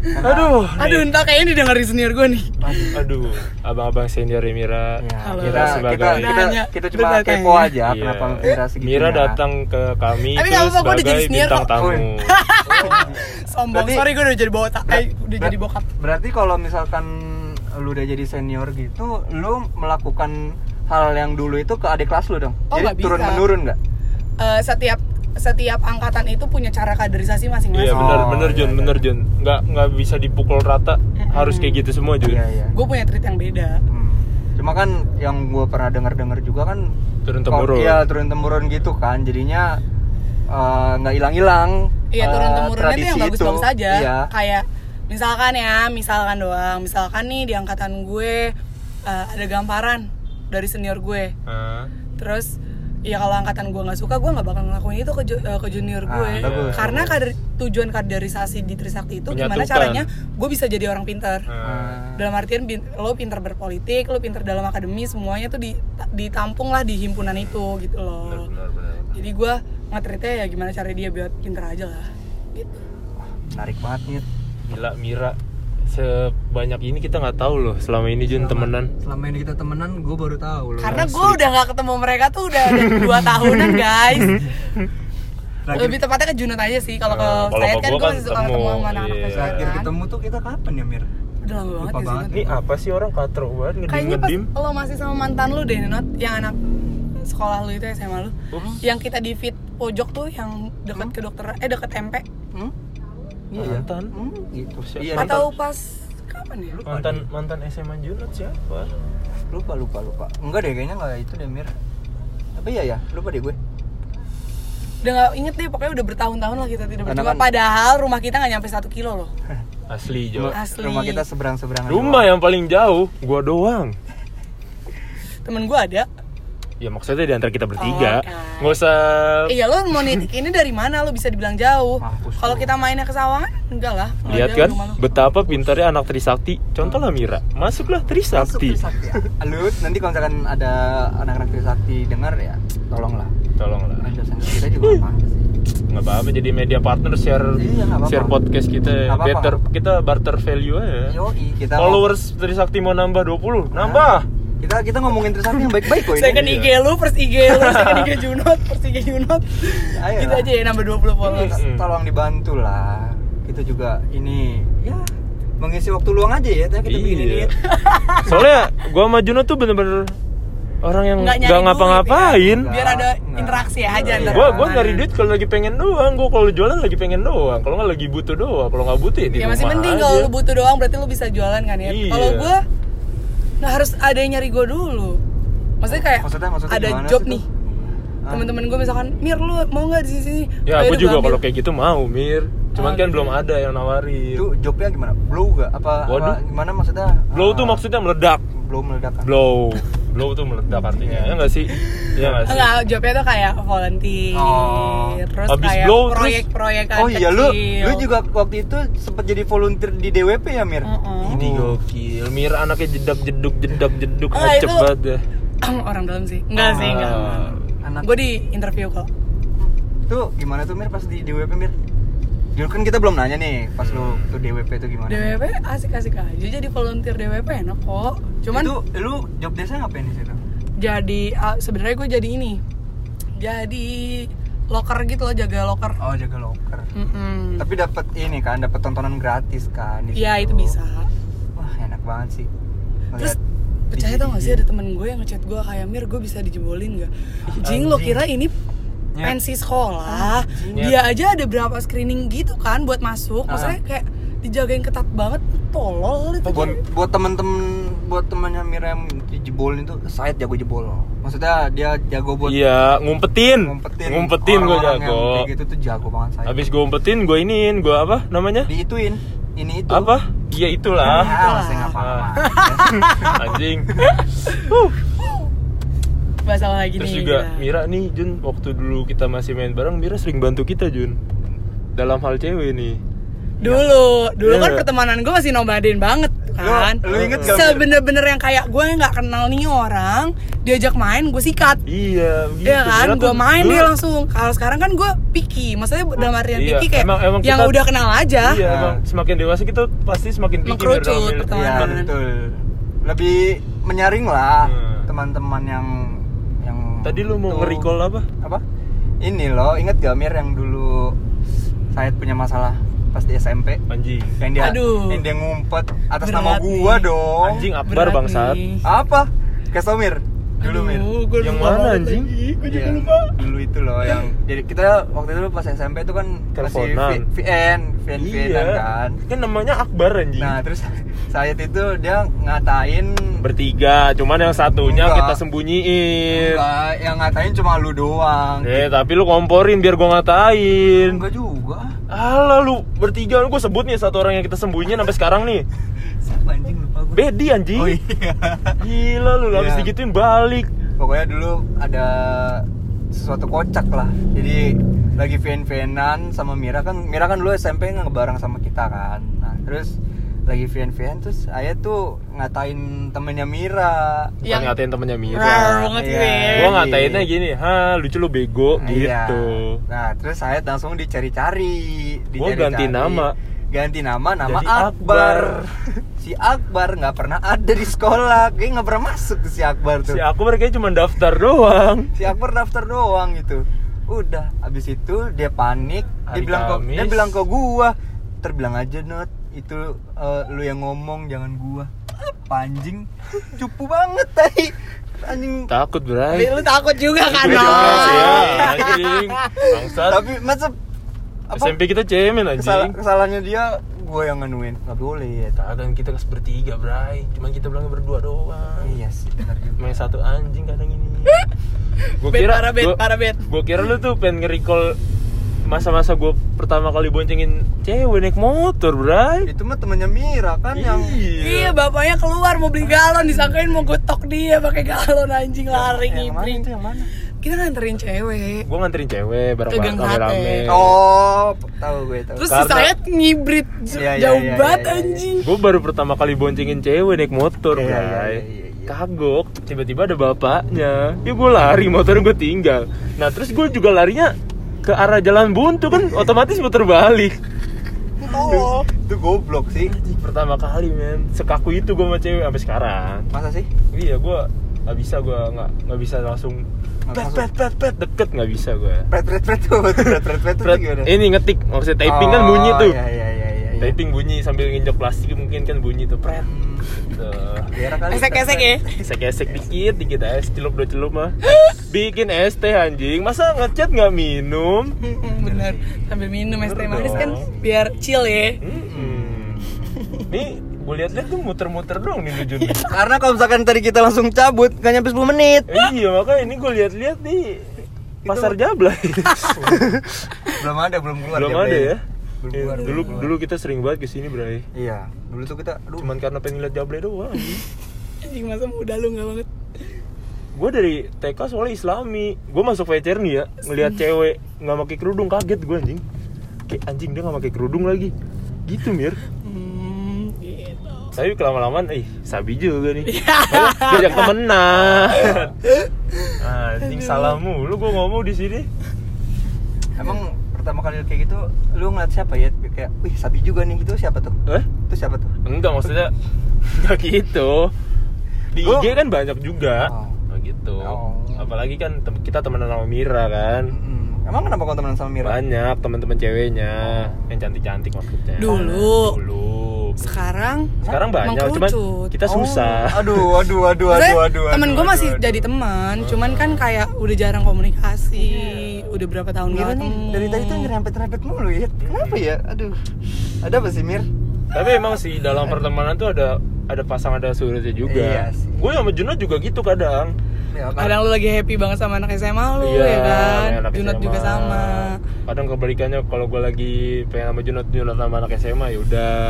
[SPEAKER 1] aduh
[SPEAKER 3] aduh
[SPEAKER 1] nih.
[SPEAKER 3] entah kayaknya didengerin senior gue nih
[SPEAKER 1] aduh abang-abang senior Mira
[SPEAKER 2] Iya,
[SPEAKER 3] Halo.
[SPEAKER 2] kita,
[SPEAKER 1] sebagai-
[SPEAKER 2] kita, kita, kita cuma kepo
[SPEAKER 3] tanya.
[SPEAKER 2] aja
[SPEAKER 1] Iya.
[SPEAKER 2] kenapa Mira segitunya.
[SPEAKER 1] Mira datang ke kami
[SPEAKER 3] Tapi
[SPEAKER 1] itu
[SPEAKER 3] udah
[SPEAKER 1] sebagai
[SPEAKER 3] jadi senior
[SPEAKER 1] bintang
[SPEAKER 3] kok.
[SPEAKER 1] tamu
[SPEAKER 2] Oh.
[SPEAKER 3] sombong
[SPEAKER 2] Berarti-
[SPEAKER 3] sorry gue udah jadi bawa tak eh, udah
[SPEAKER 2] Ber-
[SPEAKER 3] jadi bokap
[SPEAKER 2] Berarti kalau misalkan lu udah jadi senior gitu, lu melakukan hal yang dulu itu ke adik kelas lu dong.
[SPEAKER 3] Oh,
[SPEAKER 2] jadi turun menurun nggak?
[SPEAKER 3] Eh, setiap setiap angkatan itu punya cara kaderisasi masing-masing
[SPEAKER 1] Iya benar
[SPEAKER 2] Oh,
[SPEAKER 1] benar
[SPEAKER 2] iya,
[SPEAKER 1] Jun,
[SPEAKER 2] iya.
[SPEAKER 1] benar Jun. Nggak nggak bisa dipukul rata, harus kayak gitu semua Jun.
[SPEAKER 2] Iya iya.
[SPEAKER 3] gue punya treat yang beda
[SPEAKER 2] Hmm. Cuma kan yang gue pernah dengar-dengar juga kan
[SPEAKER 1] Turun temurun.
[SPEAKER 2] Iya turun temurun gitu kan. Jadinya eh, nggak hilang-hilang.
[SPEAKER 3] Iya turun
[SPEAKER 2] eh,
[SPEAKER 3] temurunnya tuh yang
[SPEAKER 2] tradisi
[SPEAKER 3] bagus-bagus
[SPEAKER 2] itu.
[SPEAKER 3] aja.
[SPEAKER 2] Iya.
[SPEAKER 3] Kayak misalkan ya, misalkan doang. Misalkan nih di angkatan gue eh, ada gamparan dari senior gue.
[SPEAKER 1] Ah,
[SPEAKER 3] Terus ya kalau angkatan gue nggak suka, gue nggak bakal ngelakuin itu ke, ju- eh, ke junior
[SPEAKER 2] Ah,
[SPEAKER 3] gue.
[SPEAKER 2] bagus,
[SPEAKER 3] Karena
[SPEAKER 2] bagus.
[SPEAKER 3] kader, tujuan kaderisasi di Trisakti itu gimana
[SPEAKER 1] Menyatukan.
[SPEAKER 3] caranya gue bisa jadi orang pintar.
[SPEAKER 1] ah.
[SPEAKER 3] Dalam artian lo pintar berpolitik, lo pintar dalam akademi, semuanya tuh di- ditampung lah di himpunan itu gitu
[SPEAKER 1] Benar
[SPEAKER 3] loh.
[SPEAKER 1] benar benar.
[SPEAKER 3] Jadi gue nge-treatnya ya gimana cara dia biar pintar aja lah. Gitu.
[SPEAKER 2] Menarik banget nih.
[SPEAKER 1] Gila Mira sebanyak ini kita nggak tahu loh selama ini Jun temenan.
[SPEAKER 2] Selama ini kita temenan, gue baru tahu loh.
[SPEAKER 3] Karena gue udah nggak ketemu mereka tuh udah ada dua tahunan guys.
[SPEAKER 2] Lagi-
[SPEAKER 3] Lebih tepatnya ke Junot aja sih. Kalau ke Sayed
[SPEAKER 1] ke
[SPEAKER 3] kan gue
[SPEAKER 1] kan
[SPEAKER 3] masih suka
[SPEAKER 1] ketemu,
[SPEAKER 3] sama anak-anak. Sayed
[SPEAKER 2] Terakhir
[SPEAKER 3] kan.
[SPEAKER 2] ketemu tuh kita kapan ya Mir?
[SPEAKER 3] Udah lama banget
[SPEAKER 2] Lupa
[SPEAKER 3] ya sih.
[SPEAKER 2] banget.
[SPEAKER 1] Ini apa sih orang katro banget
[SPEAKER 3] Kayaknya pas lo masih sama mantan lu deh, Not, yang anak sekolah lu itu SMA lu.
[SPEAKER 1] Ups.
[SPEAKER 3] Yang kita di fit pojok tuh yang dekat ke dokter eh dekat MP
[SPEAKER 2] Hmm? Iya.
[SPEAKER 1] Mantan?
[SPEAKER 2] Hmm, gitu.
[SPEAKER 1] Siapa?
[SPEAKER 2] Iya,
[SPEAKER 1] Mantan.
[SPEAKER 3] atau pas kapan ya?
[SPEAKER 2] Lupa
[SPEAKER 1] Mantan
[SPEAKER 2] deh.
[SPEAKER 1] mantan SMA Junot siapa?
[SPEAKER 2] lupa lupa lupa. Enggak deh kayaknya enggak itu deh Mir. Tapi iya ya, lupa deh gue.
[SPEAKER 3] Udah gak inget deh, pokoknya udah bertahun-tahun lah kita tidak berjumpa.
[SPEAKER 2] kan-
[SPEAKER 3] Padahal rumah kita nggak nyampe satu kilo loh.
[SPEAKER 1] Asli Jo.
[SPEAKER 2] Rumah-
[SPEAKER 3] Asli.
[SPEAKER 2] Rumah kita seberang-seberangan.
[SPEAKER 1] Rumah yang paling jauh gua doang.
[SPEAKER 3] Temen gue ada.
[SPEAKER 1] Ya maksudnya di antara kita bertiga.
[SPEAKER 3] Oh, kan.
[SPEAKER 1] Nggak usah
[SPEAKER 3] Iya lo mau nitik ini dari mana lo bisa dibilang jauh. Kalau kita mainnya ke Sawangan, enggak lah.
[SPEAKER 1] lihat kan betapa pintarnya anak Trisakti. Contoh lah Mira, masuklah
[SPEAKER 2] Masuk
[SPEAKER 1] Trisakti.
[SPEAKER 2] Trisakti. ya. Lu nanti kalau misalkan ada anak-anak Trisakti dengar ya, tolonglah.
[SPEAKER 1] Tolonglah.
[SPEAKER 2] Kita juga apa sih?
[SPEAKER 1] nggak apa-apa jadi media partner share
[SPEAKER 2] Iya,
[SPEAKER 1] share podcast kita
[SPEAKER 2] Nggak apa-apa,
[SPEAKER 1] better
[SPEAKER 2] nggak apa-apa.
[SPEAKER 1] kita barter value aja
[SPEAKER 2] Yoi, kita
[SPEAKER 1] followers Trisakti mau nambah 20 nambah
[SPEAKER 2] kita kita ngomongin Trisakti yang baik-baik kok
[SPEAKER 3] Saya kan
[SPEAKER 2] ini.
[SPEAKER 3] IG lu, first IG lu, second IG Junot, first IG Junot.
[SPEAKER 2] Ayo
[SPEAKER 3] Gitu
[SPEAKER 2] lah.
[SPEAKER 3] aja ya nambah 20 followers.
[SPEAKER 1] Hmm.
[SPEAKER 2] Tolong dibantu lah. Kita juga ini ya mengisi waktu luang aja ya, kita bikin ini.
[SPEAKER 1] iya soalnya gua sama Juno tuh bener-bener orang yang
[SPEAKER 3] Nggak
[SPEAKER 1] nggak
[SPEAKER 3] duit,
[SPEAKER 1] ngapa-ngapain
[SPEAKER 3] ya. Biar ada
[SPEAKER 2] Nggak.
[SPEAKER 3] interaksi aja
[SPEAKER 2] Iya.
[SPEAKER 3] ntar.
[SPEAKER 1] gua gua nyari duit kalau lagi pengen doang gua kalau jualan lagi pengen doang kalau nggak lagi butuh doang kalau nggak butuh ya di
[SPEAKER 3] Ya masih mending
[SPEAKER 1] aja.
[SPEAKER 3] kalau lu butuh doang berarti lu bisa jualan kan ya.
[SPEAKER 1] Iya.
[SPEAKER 3] Kalau gua nggak harus ada yang nyari gua dulu. Maksudnya kayak
[SPEAKER 2] Maksudnya- maksudnya
[SPEAKER 3] ada job
[SPEAKER 2] sih
[SPEAKER 3] nih.
[SPEAKER 2] tuh? Ah.
[SPEAKER 3] Temen-temen gue misalkan, Mir lu mau nggak di sini?
[SPEAKER 1] ya aku juga
[SPEAKER 3] gua ambil."
[SPEAKER 1] kalau kayak gitu mau mir cuman
[SPEAKER 3] Oh,
[SPEAKER 1] kan
[SPEAKER 3] gitu.
[SPEAKER 1] belum ada yang nawarin
[SPEAKER 2] Itu jobnya gimana? Blow gak? Apa,
[SPEAKER 1] Waduh.
[SPEAKER 2] apa gimana maksudnya?
[SPEAKER 1] blow
[SPEAKER 2] Ah,
[SPEAKER 1] tuh maksudnya meledak
[SPEAKER 2] blow meledak. kan?
[SPEAKER 1] blow blow tuh meledak artinya ya nggak sih ya nggak sih
[SPEAKER 3] Enggak, jobnya tuh kayak volunteer,
[SPEAKER 2] Oh.
[SPEAKER 3] terus
[SPEAKER 1] Abis
[SPEAKER 3] kayak
[SPEAKER 1] blow, terus-
[SPEAKER 3] proyek-proyekan
[SPEAKER 2] Oh iya lu lu juga waktu itu sempat jadi volunteer di DWP ya Mir?
[SPEAKER 3] Mm-mm.
[SPEAKER 1] ini gokil mir anaknya jedak jeduk jedak jeduk
[SPEAKER 3] Enggak,
[SPEAKER 1] acep
[SPEAKER 3] itu-
[SPEAKER 1] banget ya
[SPEAKER 3] orang dalam sih. Enggak sih, enggak.
[SPEAKER 1] Ah.
[SPEAKER 2] Anak
[SPEAKER 3] Gue di interview kok.
[SPEAKER 2] Tuh gimana tuh Mir pas di DWP Mir? Dulu kan kita belum nanya nih pas lu tuh DWP itu gimana?
[SPEAKER 3] DWP asik-asik aja jadi volunteer DWP enak kok. Cuman
[SPEAKER 2] itu lu job desa ngapain di situ?
[SPEAKER 3] jadi ah, sebenarnya gue jadi ini. Jadi locker gitu loh, jaga locker.
[SPEAKER 2] Oh jaga loker.
[SPEAKER 3] Mm-mm.
[SPEAKER 2] Tapi dapat ini kan, dapat tontonan gratis kan di
[SPEAKER 3] Ya
[SPEAKER 2] situ.
[SPEAKER 3] itu bisa.
[SPEAKER 2] Wah enak banget sih.
[SPEAKER 3] Terus percaya tau gak sih ada temen gue yang ngechat gue kayak Mir gue bisa dijebolin gak? Anjing lo kira ini. Pensi sekolah.
[SPEAKER 1] Anjing.
[SPEAKER 3] dia aja ada berapa screening gitu kan buat masuk.
[SPEAKER 2] Ah.
[SPEAKER 3] maksudnya kayak dijagain ketat banget tolol itu
[SPEAKER 2] buat buat temen-temen buat temannya Mira yang dijebolin itu saya jago jebol. Maksudnya dia jago buat
[SPEAKER 1] iya ngumpetin.
[SPEAKER 2] Ngumpetin.
[SPEAKER 1] Ngumpetin gue jago.
[SPEAKER 2] yang kayak gitu tuh jago banget saya
[SPEAKER 1] habis gue umpetin gue iniin gue apa namanya?
[SPEAKER 2] Diituin. Ini itu.
[SPEAKER 1] Apa? Iya itulah.
[SPEAKER 2] Ah, saya nggak paham
[SPEAKER 1] anjing
[SPEAKER 3] masalah gini
[SPEAKER 1] terus juga
[SPEAKER 3] gila.
[SPEAKER 1] Mira nih Jun waktu dulu kita masih main bareng Mira sering bantu kita Jun dalam hal cewek nih
[SPEAKER 3] dulu dulu kan
[SPEAKER 1] Iya.
[SPEAKER 3] pertemanan gue masih nomaden banget kan
[SPEAKER 2] lu inget gak,
[SPEAKER 3] sebener-bener yang kayak gue nggak kenal nih orang diajak main gue sikat
[SPEAKER 1] iya begitu
[SPEAKER 3] Iya kan, gue main
[SPEAKER 1] dulu-
[SPEAKER 3] dia langsung. Kalau sekarang kan gue picky, maksudnya dalam artian
[SPEAKER 1] Iya,
[SPEAKER 3] picky kayak
[SPEAKER 1] emang- emang
[SPEAKER 3] yang
[SPEAKER 1] kita-
[SPEAKER 3] udah kenal aja.
[SPEAKER 1] Iya,
[SPEAKER 2] Nah.
[SPEAKER 1] emang semakin dewasa kita pasti semakin picky
[SPEAKER 3] Mengkerucut pertemanan.
[SPEAKER 2] Iya
[SPEAKER 1] teman.
[SPEAKER 2] betul lebih menyaring lah
[SPEAKER 1] Hmm.
[SPEAKER 2] teman-teman yang yang
[SPEAKER 1] Tadi lu mau nge-recall apa?
[SPEAKER 2] apa ini loh inget gak Mir yang dulu saya punya masalah pas di SMP
[SPEAKER 1] Anjing.
[SPEAKER 2] yang dia
[SPEAKER 3] Aduh.
[SPEAKER 2] yang dia ngumpet atas
[SPEAKER 3] Berat
[SPEAKER 2] nama gua
[SPEAKER 3] nih.
[SPEAKER 2] dong
[SPEAKER 1] Anjing Akbar
[SPEAKER 3] Berat
[SPEAKER 1] bangsat.
[SPEAKER 2] apa Kesomir dulu Mir
[SPEAKER 3] Aduh, gua
[SPEAKER 1] Yang mana, anjing?
[SPEAKER 3] Gua juga
[SPEAKER 2] Iya,
[SPEAKER 3] lupa.
[SPEAKER 2] dulu itu loh yang jadi kita waktu itu pas SMP itu kan masih VN VN
[SPEAKER 1] Iya.
[SPEAKER 2] kan
[SPEAKER 1] Kan namanya Akbar anjing.
[SPEAKER 2] nah terus saat itu dia ngatain
[SPEAKER 1] Bertiga, cuman yang satunya
[SPEAKER 2] Enggak.
[SPEAKER 1] kita sembunyiin.
[SPEAKER 2] enggak yang ngatain cuma lu doang
[SPEAKER 1] Eh, tapi lu komporin biar gua ngatain.
[SPEAKER 2] enggak juga
[SPEAKER 1] Alah lu bertiga gue sebut nih satu orang yang kita sembunyiin sampai sekarang nih.
[SPEAKER 2] siapa anjing lupa gua
[SPEAKER 1] Bedi anjing.
[SPEAKER 2] oh iya
[SPEAKER 1] Gila lu habis
[SPEAKER 2] Iya.
[SPEAKER 1] digituin balik.
[SPEAKER 2] pokoknya dulu ada sesuatu kocak lah jadi lagi fan-fanan sama Mira kan Mira kan dulu SMP ngebareng sama kita kan nah terus lagi fan-fan terus Ayah tuh ngatain temennya Mira
[SPEAKER 1] Bukan
[SPEAKER 3] Yang-
[SPEAKER 1] ngatain temennya Mira.
[SPEAKER 3] Rar banget
[SPEAKER 2] Iya.
[SPEAKER 3] gue.
[SPEAKER 1] Gua ngatainnya gini, "Ha, lucu lu bego."
[SPEAKER 2] Iya.
[SPEAKER 1] gitu.
[SPEAKER 2] Nah, terus saya langsung dicari-cari,
[SPEAKER 1] Gua ganti nama.
[SPEAKER 2] Ganti nama nama
[SPEAKER 1] Jadi
[SPEAKER 2] Akbar.
[SPEAKER 1] Akbar.
[SPEAKER 2] si Akbar nggak pernah ada di sekolah kayak nggak pernah masuk si Akbar tuh
[SPEAKER 1] Si aku kayaknya cuma daftar doang.
[SPEAKER 2] si Akbar daftar doang gitu udah abis itu dia panik dia
[SPEAKER 1] Hari
[SPEAKER 2] bilang ke dia bilang ke gua terbilang aja not itu eh, lu yang ngomong jangan gua apa anjing cupu banget tadi anjing
[SPEAKER 1] Takut,
[SPEAKER 3] Tapi
[SPEAKER 1] Bray.
[SPEAKER 3] lu takut juga kan
[SPEAKER 1] ya, anjing. Bangsat.
[SPEAKER 2] tapi masa apa
[SPEAKER 1] SMP kita cemen
[SPEAKER 2] kesala-
[SPEAKER 1] anjing.
[SPEAKER 2] kesalahannya dia gua yang nganuin nggak boleh ya
[SPEAKER 1] Kadang kita bertiga, Bray. Cuman kita bilang berdua doang.
[SPEAKER 2] iya sih benar juga
[SPEAKER 1] Main satu anjing kadang ini. Gua
[SPEAKER 3] Bet, parah, Bet, parah, Bet.
[SPEAKER 1] Gua kira lu tuh pengen nge-recall masa-masa gue pertama kali boncengin cewek naik motor, Bray.
[SPEAKER 2] itu mah temannya Mira kan yang
[SPEAKER 3] Iya, bapaknya keluar mau beli galon disangkain mau gotok dia pakai galon anjing lari
[SPEAKER 2] yang mana
[SPEAKER 3] ngipring.
[SPEAKER 2] itu yang mana
[SPEAKER 3] Kita nganterin cewek.
[SPEAKER 1] Gue nganterin cewek bareng
[SPEAKER 3] Ke Gang
[SPEAKER 1] rame-rame.
[SPEAKER 2] Oh tahu gue tahu
[SPEAKER 3] Terus si
[SPEAKER 1] Karena-
[SPEAKER 3] saya ngibrit
[SPEAKER 2] Iya, iya,
[SPEAKER 3] jauh
[SPEAKER 2] iya,
[SPEAKER 3] banget
[SPEAKER 2] iya, iya.
[SPEAKER 3] anjing.
[SPEAKER 1] Gue baru pertama kali boncengin cewek naik motor,
[SPEAKER 2] Iya, iya, iya, iya, iya.
[SPEAKER 1] Kagok, tiba-tiba ada bapaknya. Ya gue lari, motor gue tinggal. Nah terus gue juga larinya ke arah jalan buntu kan, otomatis muter balik.
[SPEAKER 2] oh itu goblok sih
[SPEAKER 1] pertama kali men, sekaku itu gue sama cewek sampai sekarang.
[SPEAKER 2] masa sih
[SPEAKER 1] Iya gue nggak bisa gue nggak nggak bisa langsung pet pet pet pet deket nggak bisa gue.
[SPEAKER 2] pret pret pret tuh pret pret pret tuh gimana
[SPEAKER 1] ini ngetik, maksudnya typing kan
[SPEAKER 2] Oh,
[SPEAKER 1] bunyi tuh.
[SPEAKER 2] iya iya iya iya iya.
[SPEAKER 1] Typing bunyi sambil nginjek plastik mungkin kan bunyi tuh pret.
[SPEAKER 2] Kali
[SPEAKER 3] Esek-esek ya.
[SPEAKER 2] pret.
[SPEAKER 1] Gesek-gesek dikit, dikit es celup dua celup mah. Bikin es teh anjing, masa ngechat nggak minum?
[SPEAKER 3] Bener, sambil minum es teh manis kan biar chill ya.
[SPEAKER 1] Hmm. Gue lihat-lihat tuh muter-muter dong nih Jun. nih.
[SPEAKER 2] karena kalau misalkan tadi kita langsung cabut gak nyampe 10 menit
[SPEAKER 1] Eh, iya, makanya ini gue lihat-lihat nih pasar Jablay.
[SPEAKER 2] belum ada belum keluar
[SPEAKER 1] Belum ada ya?
[SPEAKER 2] belum keluar
[SPEAKER 1] dulu
[SPEAKER 2] belum keluar.
[SPEAKER 1] dulu kita sering banget ke sini Bray.
[SPEAKER 2] iya dulu tuh kita aduh
[SPEAKER 1] Cuman karena pengen lihat Jablay doang. anjing.
[SPEAKER 3] Anjing masa muda lu nggak banget.
[SPEAKER 1] Gue dari TK soalnya Islami. Gue masuk VCR nih ya, ngelihat cewek nggak pakai kerudung kaget gue anjing. Kayak anjing dia nggak pakai kerudung lagi. Gitu mir.
[SPEAKER 3] Hmm.
[SPEAKER 1] Tapi kelama-lamaan, ih sabi juga nih. Diajak temenan. Anjing salah mulu gue ngomong di sini.
[SPEAKER 2] emang pertama kali kayak gitu lu ngeliat siapa ya kayak wih sapi juga nih itu siapa tuh
[SPEAKER 1] Eh?
[SPEAKER 2] itu siapa tuh
[SPEAKER 1] Enggak maksudnya enggak gitu. Di
[SPEAKER 2] Gua-
[SPEAKER 1] IG kan banyak juga.
[SPEAKER 2] Oh.
[SPEAKER 1] Oh, gitu.
[SPEAKER 2] Oh.
[SPEAKER 1] Apalagi kan tem- kita temenan sama Mira kan.
[SPEAKER 2] Mm-mm. emang kenapa kau temenan sama Mira
[SPEAKER 1] Banyak teman-teman ceweknya yang cantik-cantik maksudnya.
[SPEAKER 3] Dulu.
[SPEAKER 1] Dulu.
[SPEAKER 3] Sekarang
[SPEAKER 1] Sekarang banyak, cuman kita susah.
[SPEAKER 2] Oh, aduh aduh aduh aduh aduh
[SPEAKER 3] temen gue masih
[SPEAKER 2] aduh,
[SPEAKER 3] jadi teman, cuman kan kayak udah jarang komunikasi, udah berapa tahun gak ketemu.
[SPEAKER 2] dari tadi tuh nyerempet-nyerempet mulu ya kenapa ya aduh ada apa sih Mir
[SPEAKER 1] Tapi emang sih dalam pertemanan tuh ada ada pasang ada surutnya juga.
[SPEAKER 2] Iya sih.
[SPEAKER 1] Gue sama Junot juga gitu kadang.
[SPEAKER 2] Ya,
[SPEAKER 3] Kadang lu lagi happy banget sama anak SMA lu
[SPEAKER 1] Iya,
[SPEAKER 3] ya kan, Junot juga sama.
[SPEAKER 1] Kadang kebalikannya kalau gue lagi pengen sama Junot, Junot sama anak SMA ya udah.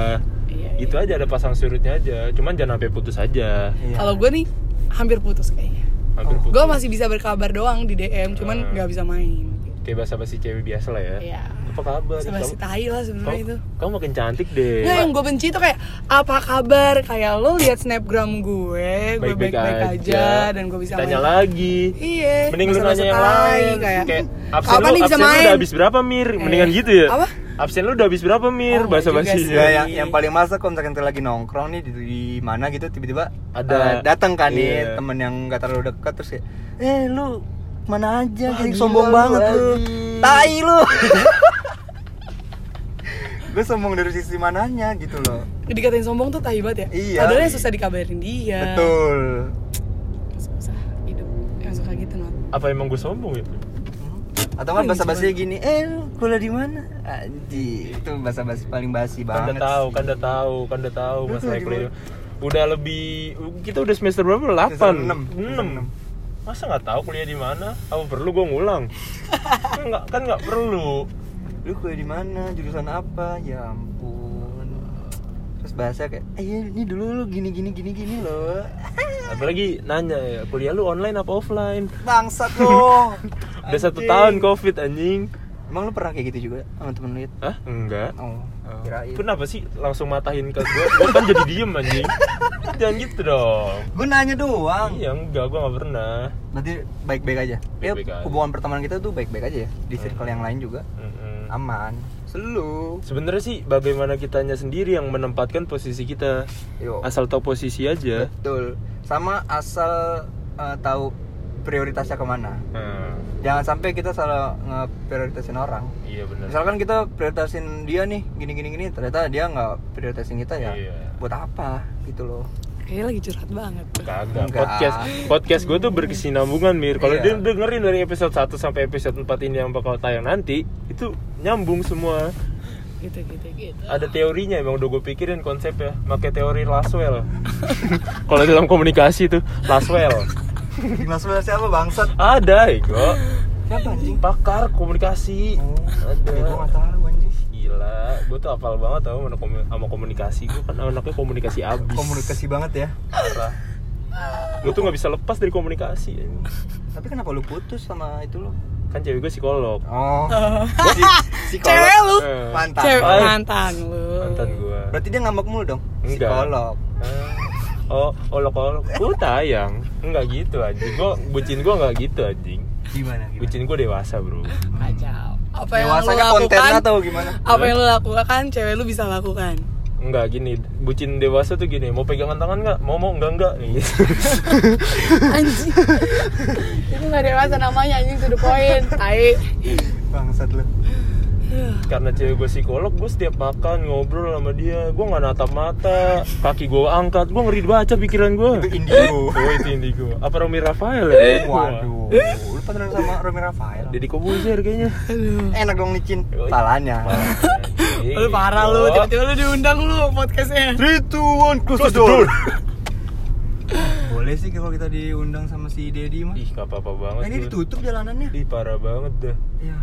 [SPEAKER 3] Iya,
[SPEAKER 1] Gitu aja ada pasang surutnya aja. Cuman jangan sampai putus aja.
[SPEAKER 2] Iya.
[SPEAKER 3] Kalau gue nih hampir putus kayaknya.
[SPEAKER 1] Hampir
[SPEAKER 2] Oh.
[SPEAKER 1] putus.
[SPEAKER 3] Gue masih bisa berkabar doang di DM, cuman
[SPEAKER 1] Hmm.
[SPEAKER 3] nggak bisa main.
[SPEAKER 1] kayak bahasa basi cewek biasa lah ya.
[SPEAKER 3] Iya.
[SPEAKER 1] Apa kabar? Kamu-
[SPEAKER 3] tai lah sebenarnya itu.
[SPEAKER 1] kamu, makin cantik deh.
[SPEAKER 3] Nggak, yang gue benci tuh kayak apa kabar kayak lo lihat snapgram gue, gue
[SPEAKER 1] Baik-baik
[SPEAKER 3] baik-baik aja. dan gue bisa
[SPEAKER 1] Tanya
[SPEAKER 3] main.
[SPEAKER 1] lagi.
[SPEAKER 3] Iya.
[SPEAKER 1] Mending lu nanya yang lain.
[SPEAKER 3] kayak,
[SPEAKER 1] Kayak absen
[SPEAKER 3] kapan
[SPEAKER 1] lu,
[SPEAKER 3] nih bisa
[SPEAKER 1] absen lu
[SPEAKER 3] main?
[SPEAKER 1] udah habis berapa mir? Mendingan
[SPEAKER 3] Eh,
[SPEAKER 1] gitu ya.
[SPEAKER 3] apa?
[SPEAKER 1] Absen lu udah habis berapa mir?
[SPEAKER 3] Oh,
[SPEAKER 1] Bahasa basinya.
[SPEAKER 3] sih.
[SPEAKER 2] Ya, yang, yang paling masa kalau misalkan kita lagi nongkrong nih di, di mana gitu tiba-tiba
[SPEAKER 1] Ada-
[SPEAKER 2] eh, datang kan nih
[SPEAKER 1] iya.
[SPEAKER 2] temen yang gak terlalu dekat terus kayak eh lu mana aja
[SPEAKER 1] Wah,
[SPEAKER 2] jadi
[SPEAKER 1] gila
[SPEAKER 2] sombong
[SPEAKER 1] lu,
[SPEAKER 2] banget lu tai lu gue sombong dari sisi mananya gitu loh
[SPEAKER 3] Dikatain sombong tuh tai banget ya.
[SPEAKER 2] Iya.
[SPEAKER 3] Padahal yang susah dikabarin dia.
[SPEAKER 2] betul
[SPEAKER 3] Susah hidup yang suka gitu not.
[SPEAKER 1] Apa emang gue sombong ya?
[SPEAKER 2] atau kan bahasa basi
[SPEAKER 3] gimana?
[SPEAKER 2] gini eh lu kuliah di mana anjing itu bahasa basi paling basi
[SPEAKER 1] Kan
[SPEAKER 2] banget
[SPEAKER 1] udah tahu, kan udah tahu, kan udah tahu
[SPEAKER 2] tuh
[SPEAKER 1] kuliah. Udah lebih kita udah semester berapa? 8.
[SPEAKER 2] Semester enam.
[SPEAKER 1] 6.
[SPEAKER 2] Semester enam.
[SPEAKER 1] Masa nggak tahu kuliah di mana? Apa perlu gue ngulang? kan nggak kan nggak perlu.
[SPEAKER 2] Lu kuliah di mana jurusan apa ya ampun terus bahasa kayak eh ini dulu lu gini gini gini gini loh
[SPEAKER 1] Apalagi nanya ya, kuliah lu online apa offline?
[SPEAKER 2] bangsat lo
[SPEAKER 1] Udah satu tahun covid anjing.
[SPEAKER 2] emang lu pernah kayak gitu juga sama temen lu
[SPEAKER 1] Hah? Enggak.
[SPEAKER 2] oh kirain
[SPEAKER 1] Kenapa sih langsung matahin ke gue? Gue kan jadi diem anjing. Jangan gitu dong.
[SPEAKER 2] gue nanya doang
[SPEAKER 1] Iya enggak, gue nggak pernah.
[SPEAKER 2] berarti baik baik aja ya
[SPEAKER 1] Baik-baik aja.
[SPEAKER 2] hubungan pertemanan kita tuh baik baik aja ya di circle yang lain juga
[SPEAKER 1] Mm-mm.
[SPEAKER 2] Aman selu
[SPEAKER 1] Sebenarnya sih bagaimana kitanya sendiri yang menempatkan posisi kita.
[SPEAKER 2] Yo.
[SPEAKER 1] Asal tahu posisi aja.
[SPEAKER 2] betul sama asal eh, tahu prioritasnya ke mana
[SPEAKER 1] Nah,
[SPEAKER 2] jangan sampai kita salah ngeprioritasin orang
[SPEAKER 1] iya benar.
[SPEAKER 2] misalkan kita prioritasin dia nih gini gini gini ternyata dia nggak prioritasin kita ya
[SPEAKER 1] Iya.
[SPEAKER 2] buat apa gitu loh
[SPEAKER 3] Kayaknya lagi curhat banget.
[SPEAKER 1] Kagak.
[SPEAKER 2] Enggak.
[SPEAKER 1] Podcast podcast gue tuh berkesinambungan Mir. Kalau
[SPEAKER 2] Iya.
[SPEAKER 1] dia dengerin dari episode 1 sampai episode 4 ini yang bakal tayang nanti, itu nyambung semua.
[SPEAKER 3] Gitu gitu gitu.
[SPEAKER 1] Ada teorinya emang udah gue pikirin konsepnya. Pakai teori Laswell. Kalau dalam komunikasi tuh Laswell.
[SPEAKER 2] maksudnya siapa bangsat
[SPEAKER 1] Ada, Ego.
[SPEAKER 2] siapa anjing
[SPEAKER 1] Pakar komunikasi.
[SPEAKER 2] oh
[SPEAKER 1] Ada.
[SPEAKER 2] gue nggak tahu
[SPEAKER 1] Gila, gue tuh hafal banget tau sama komu- sama komunikasi. Gue kan anaknya komunikasi abis.
[SPEAKER 2] Komunikasi banget ya?
[SPEAKER 1] Parah. Gue tuh gak bisa lepas dari komunikasi
[SPEAKER 2] tapi kenapa lu putus sama itu lo
[SPEAKER 1] Kan cewek gue psikolog.
[SPEAKER 2] Oh. Si, psikolog.
[SPEAKER 3] Cewek lu.
[SPEAKER 1] Eh,
[SPEAKER 2] mantan.
[SPEAKER 3] Cewek mantan. lu.
[SPEAKER 1] Mantan gue
[SPEAKER 2] berarti dia ngambek mulu dong?
[SPEAKER 1] Enggak.
[SPEAKER 2] psikolog.
[SPEAKER 1] Oh, olok-olok. Gue tayang. Enggak gitu anjing. Gue, bucin gue gak gitu anjing.
[SPEAKER 2] Gimana gimana?
[SPEAKER 1] Bucin gue dewasa bro.
[SPEAKER 3] Kacau. Apa yang lu lakukan?
[SPEAKER 2] kontennya atau gimana
[SPEAKER 3] Apa yang lu lakukan, cewek lu bisa lakukan.
[SPEAKER 1] Enggak gini Bucin dewasa tuh gini Mau pegangan tangan gak? Mau mau enggak enggak gitu.
[SPEAKER 3] Anjing. Itu gak dewasa namanya anjing to the point. Tai.
[SPEAKER 2] bangsat lu
[SPEAKER 1] Karena cewek gue psikolog, gue setiap makan ngobrol sama dia, gue nggak natap mata, kaki gue angkat, gue ngeri baca pikiran gue.
[SPEAKER 2] itu indigo
[SPEAKER 1] Oh itu indigo. Apa Romi Rafael ya?
[SPEAKER 2] waduh lu pacaran sama Romi Rafael
[SPEAKER 1] Deddy Kobuzer kayaknya.
[SPEAKER 3] Aduh.
[SPEAKER 2] enak dong licin salahnya
[SPEAKER 3] Lu parah lu, tiba-tiba lu diundang lu podcastnya.
[SPEAKER 2] Three, two, one, close, the door. Boleh sih kalau kita diundang sama si Dedi mah.
[SPEAKER 1] Ih gak apa-apa banget.
[SPEAKER 2] Nah, ini ditutup jalanannya.
[SPEAKER 1] Ih parah banget dah.
[SPEAKER 2] Iya.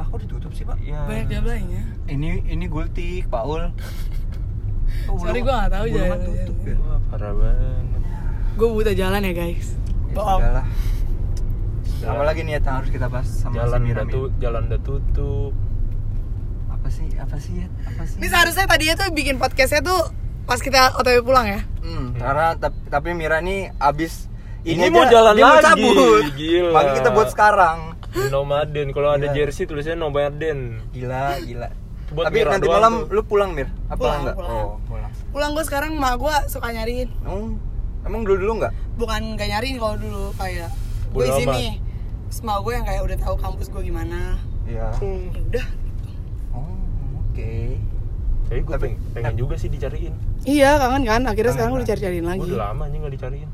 [SPEAKER 2] Ah, kok ditutup sih, Pak?
[SPEAKER 1] Ya.
[SPEAKER 3] Banyak jablanya.
[SPEAKER 2] Ini ini gultik, Paul. Oh,
[SPEAKER 3] Sorry, nggak tahu
[SPEAKER 2] belum
[SPEAKER 3] jalan-
[SPEAKER 2] tutup ya.
[SPEAKER 1] Wah, parah banget.
[SPEAKER 3] Gue buta jalan ya guys.
[SPEAKER 2] Ya,
[SPEAKER 3] Bohong.
[SPEAKER 2] Sudahlah. Apa lagi nih yang harus kita bahas sama
[SPEAKER 1] jalan
[SPEAKER 2] si Mira,
[SPEAKER 1] udah
[SPEAKER 2] Mira?
[SPEAKER 1] tu jalan udah tutup.
[SPEAKER 2] Apa sih? Apa sih ya? Apa sih?
[SPEAKER 3] Ini seharusnya tadinya tuh bikin podcastnya tuh pas kita OTW pulang ya.
[SPEAKER 2] Hmm, karena tapi, tapi Mira nih abis
[SPEAKER 1] Ini
[SPEAKER 2] aja
[SPEAKER 1] mau jalan
[SPEAKER 2] dia mau
[SPEAKER 1] lagi,
[SPEAKER 2] cabut.
[SPEAKER 1] gila.
[SPEAKER 2] Makanya kita buat sekarang.
[SPEAKER 1] Nomaden. Kalau ada
[SPEAKER 2] Gila.
[SPEAKER 1] jersey tulisnya Nomaden.
[SPEAKER 2] Gila, gila.
[SPEAKER 1] Buat
[SPEAKER 2] Tapi
[SPEAKER 1] Mira
[SPEAKER 2] nanti malam
[SPEAKER 1] tuh.
[SPEAKER 2] lu pulang Mir? Apa
[SPEAKER 3] Pulang,
[SPEAKER 2] enggak?
[SPEAKER 3] pulang.
[SPEAKER 2] Oh, pulang.
[SPEAKER 3] Pulang gue sekarang emak gue suka nyariin.
[SPEAKER 2] Oh, emang dulu dulu enggak?
[SPEAKER 3] Bukan kayak nyariin kalau dulu kayak gue di sini. Semua gue yang kayak udah tahu kampus gue gimana.
[SPEAKER 2] Iya.
[SPEAKER 3] Ya udah.
[SPEAKER 2] Oh, oke.
[SPEAKER 1] Tapi gue
[SPEAKER 2] Tapi-
[SPEAKER 1] pengen, pengen juga sih dicariin.
[SPEAKER 3] Iya kangen kan. Akhirnya
[SPEAKER 2] Kangen,
[SPEAKER 3] sekarang
[SPEAKER 2] kan?
[SPEAKER 3] udah cari-cariin lagi.
[SPEAKER 1] Gue udah lama aja nggak dicariin.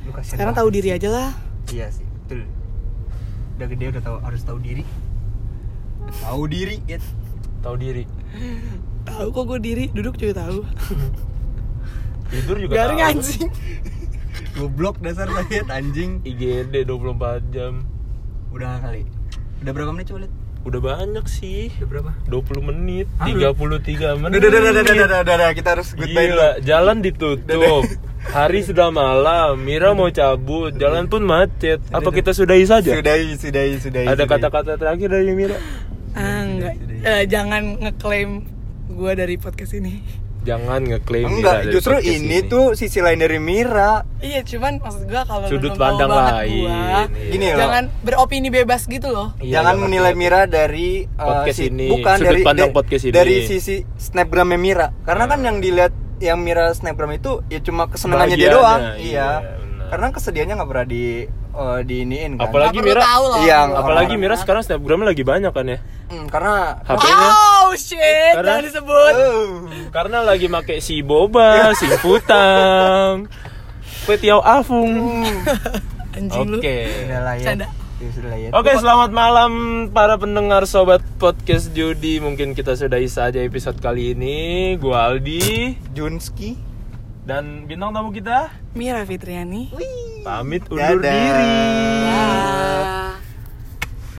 [SPEAKER 2] Lu
[SPEAKER 3] Sekarang tahu diri aja lah.
[SPEAKER 2] Iya sih, betul. Udah gede udah tahu harus tahu diri. Tahu diri, ya.
[SPEAKER 1] Tahu diri.
[SPEAKER 3] Tahu kok gue diri, duduk juga tahu.
[SPEAKER 1] Tidur juga
[SPEAKER 3] Garing
[SPEAKER 1] tahu.
[SPEAKER 3] anjing.
[SPEAKER 2] Goblok dasar banget anjing.
[SPEAKER 1] IGD 24 jam.
[SPEAKER 2] Udah kali. Udah berapa menit coba lihat?
[SPEAKER 1] Udah banyak sih.
[SPEAKER 2] Udah berapa?
[SPEAKER 1] 20 menit,
[SPEAKER 2] Hah?
[SPEAKER 1] 33
[SPEAKER 2] Udah,
[SPEAKER 1] menit.
[SPEAKER 2] udah, udah, udah, udah, udah, udah, udah, kita harus goodbye dulu.
[SPEAKER 1] Gila, jalan ditutup. Hari sudah malam, Mira mau cabut, jalan pun macet. Apa kita sudahi saja?
[SPEAKER 2] Sudahi, sudahi, sudahi.
[SPEAKER 1] Ada kata-kata terakhir dari Mira?
[SPEAKER 3] Ah, enggak. Eh, jangan ngeklaim gue dari podcast ini.
[SPEAKER 1] Jangan ngeklaim Mira
[SPEAKER 2] Enggak, justru
[SPEAKER 1] podcast
[SPEAKER 2] ini, tuh sisi lain dari Mira.
[SPEAKER 3] Iya, cuman maksud gue kalau
[SPEAKER 1] Sudut pandang lain,
[SPEAKER 3] gua,
[SPEAKER 1] iya.
[SPEAKER 2] Gini loh.
[SPEAKER 3] jangan beropini bebas gitu loh.
[SPEAKER 1] Iya,
[SPEAKER 2] Jangan menilai. Mira dari uh,
[SPEAKER 1] Podcast
[SPEAKER 2] si-
[SPEAKER 1] ini,
[SPEAKER 2] bukan
[SPEAKER 1] sudut
[SPEAKER 2] dari
[SPEAKER 1] pandang
[SPEAKER 2] da-
[SPEAKER 1] podcast ini.
[SPEAKER 2] dari sisi snapgramnya Mira. Karena kan
[SPEAKER 1] Hmm.
[SPEAKER 2] yang dilihat yang Mira snapgram itu ya cuma kesenangannya dia doang.
[SPEAKER 1] iya,
[SPEAKER 2] Iya. Karena kesedihannya nggak pernah di uh, diiniin kan.
[SPEAKER 1] Apalagi
[SPEAKER 3] perlu
[SPEAKER 1] Mira-
[SPEAKER 3] tahu loh.
[SPEAKER 2] Iya,
[SPEAKER 1] Apalagi Mira
[SPEAKER 3] tahu.
[SPEAKER 1] sekarang Snapgram lagi banyak kan ya?
[SPEAKER 2] Hmm, karena
[SPEAKER 1] HP-nya
[SPEAKER 3] Oh shit,
[SPEAKER 1] Karena-
[SPEAKER 3] jangan disebut.
[SPEAKER 2] Uh,
[SPEAKER 1] karena lagi make si boba, si putang, petiau afung.
[SPEAKER 3] Anjing lu.
[SPEAKER 1] Oke.
[SPEAKER 2] sudah lah ya.
[SPEAKER 3] Canda.
[SPEAKER 2] Ya, ya.
[SPEAKER 1] Oke, selamat malam para pendengar sobat podcast Judi. Mungkin kita sudahi saja episode kali ini. Gua Aldi
[SPEAKER 2] Junski.
[SPEAKER 1] Dan bintang tamu kita
[SPEAKER 3] Mira Fitriani.
[SPEAKER 1] pamit undur
[SPEAKER 2] Dadah.
[SPEAKER 1] diri.
[SPEAKER 3] Bye.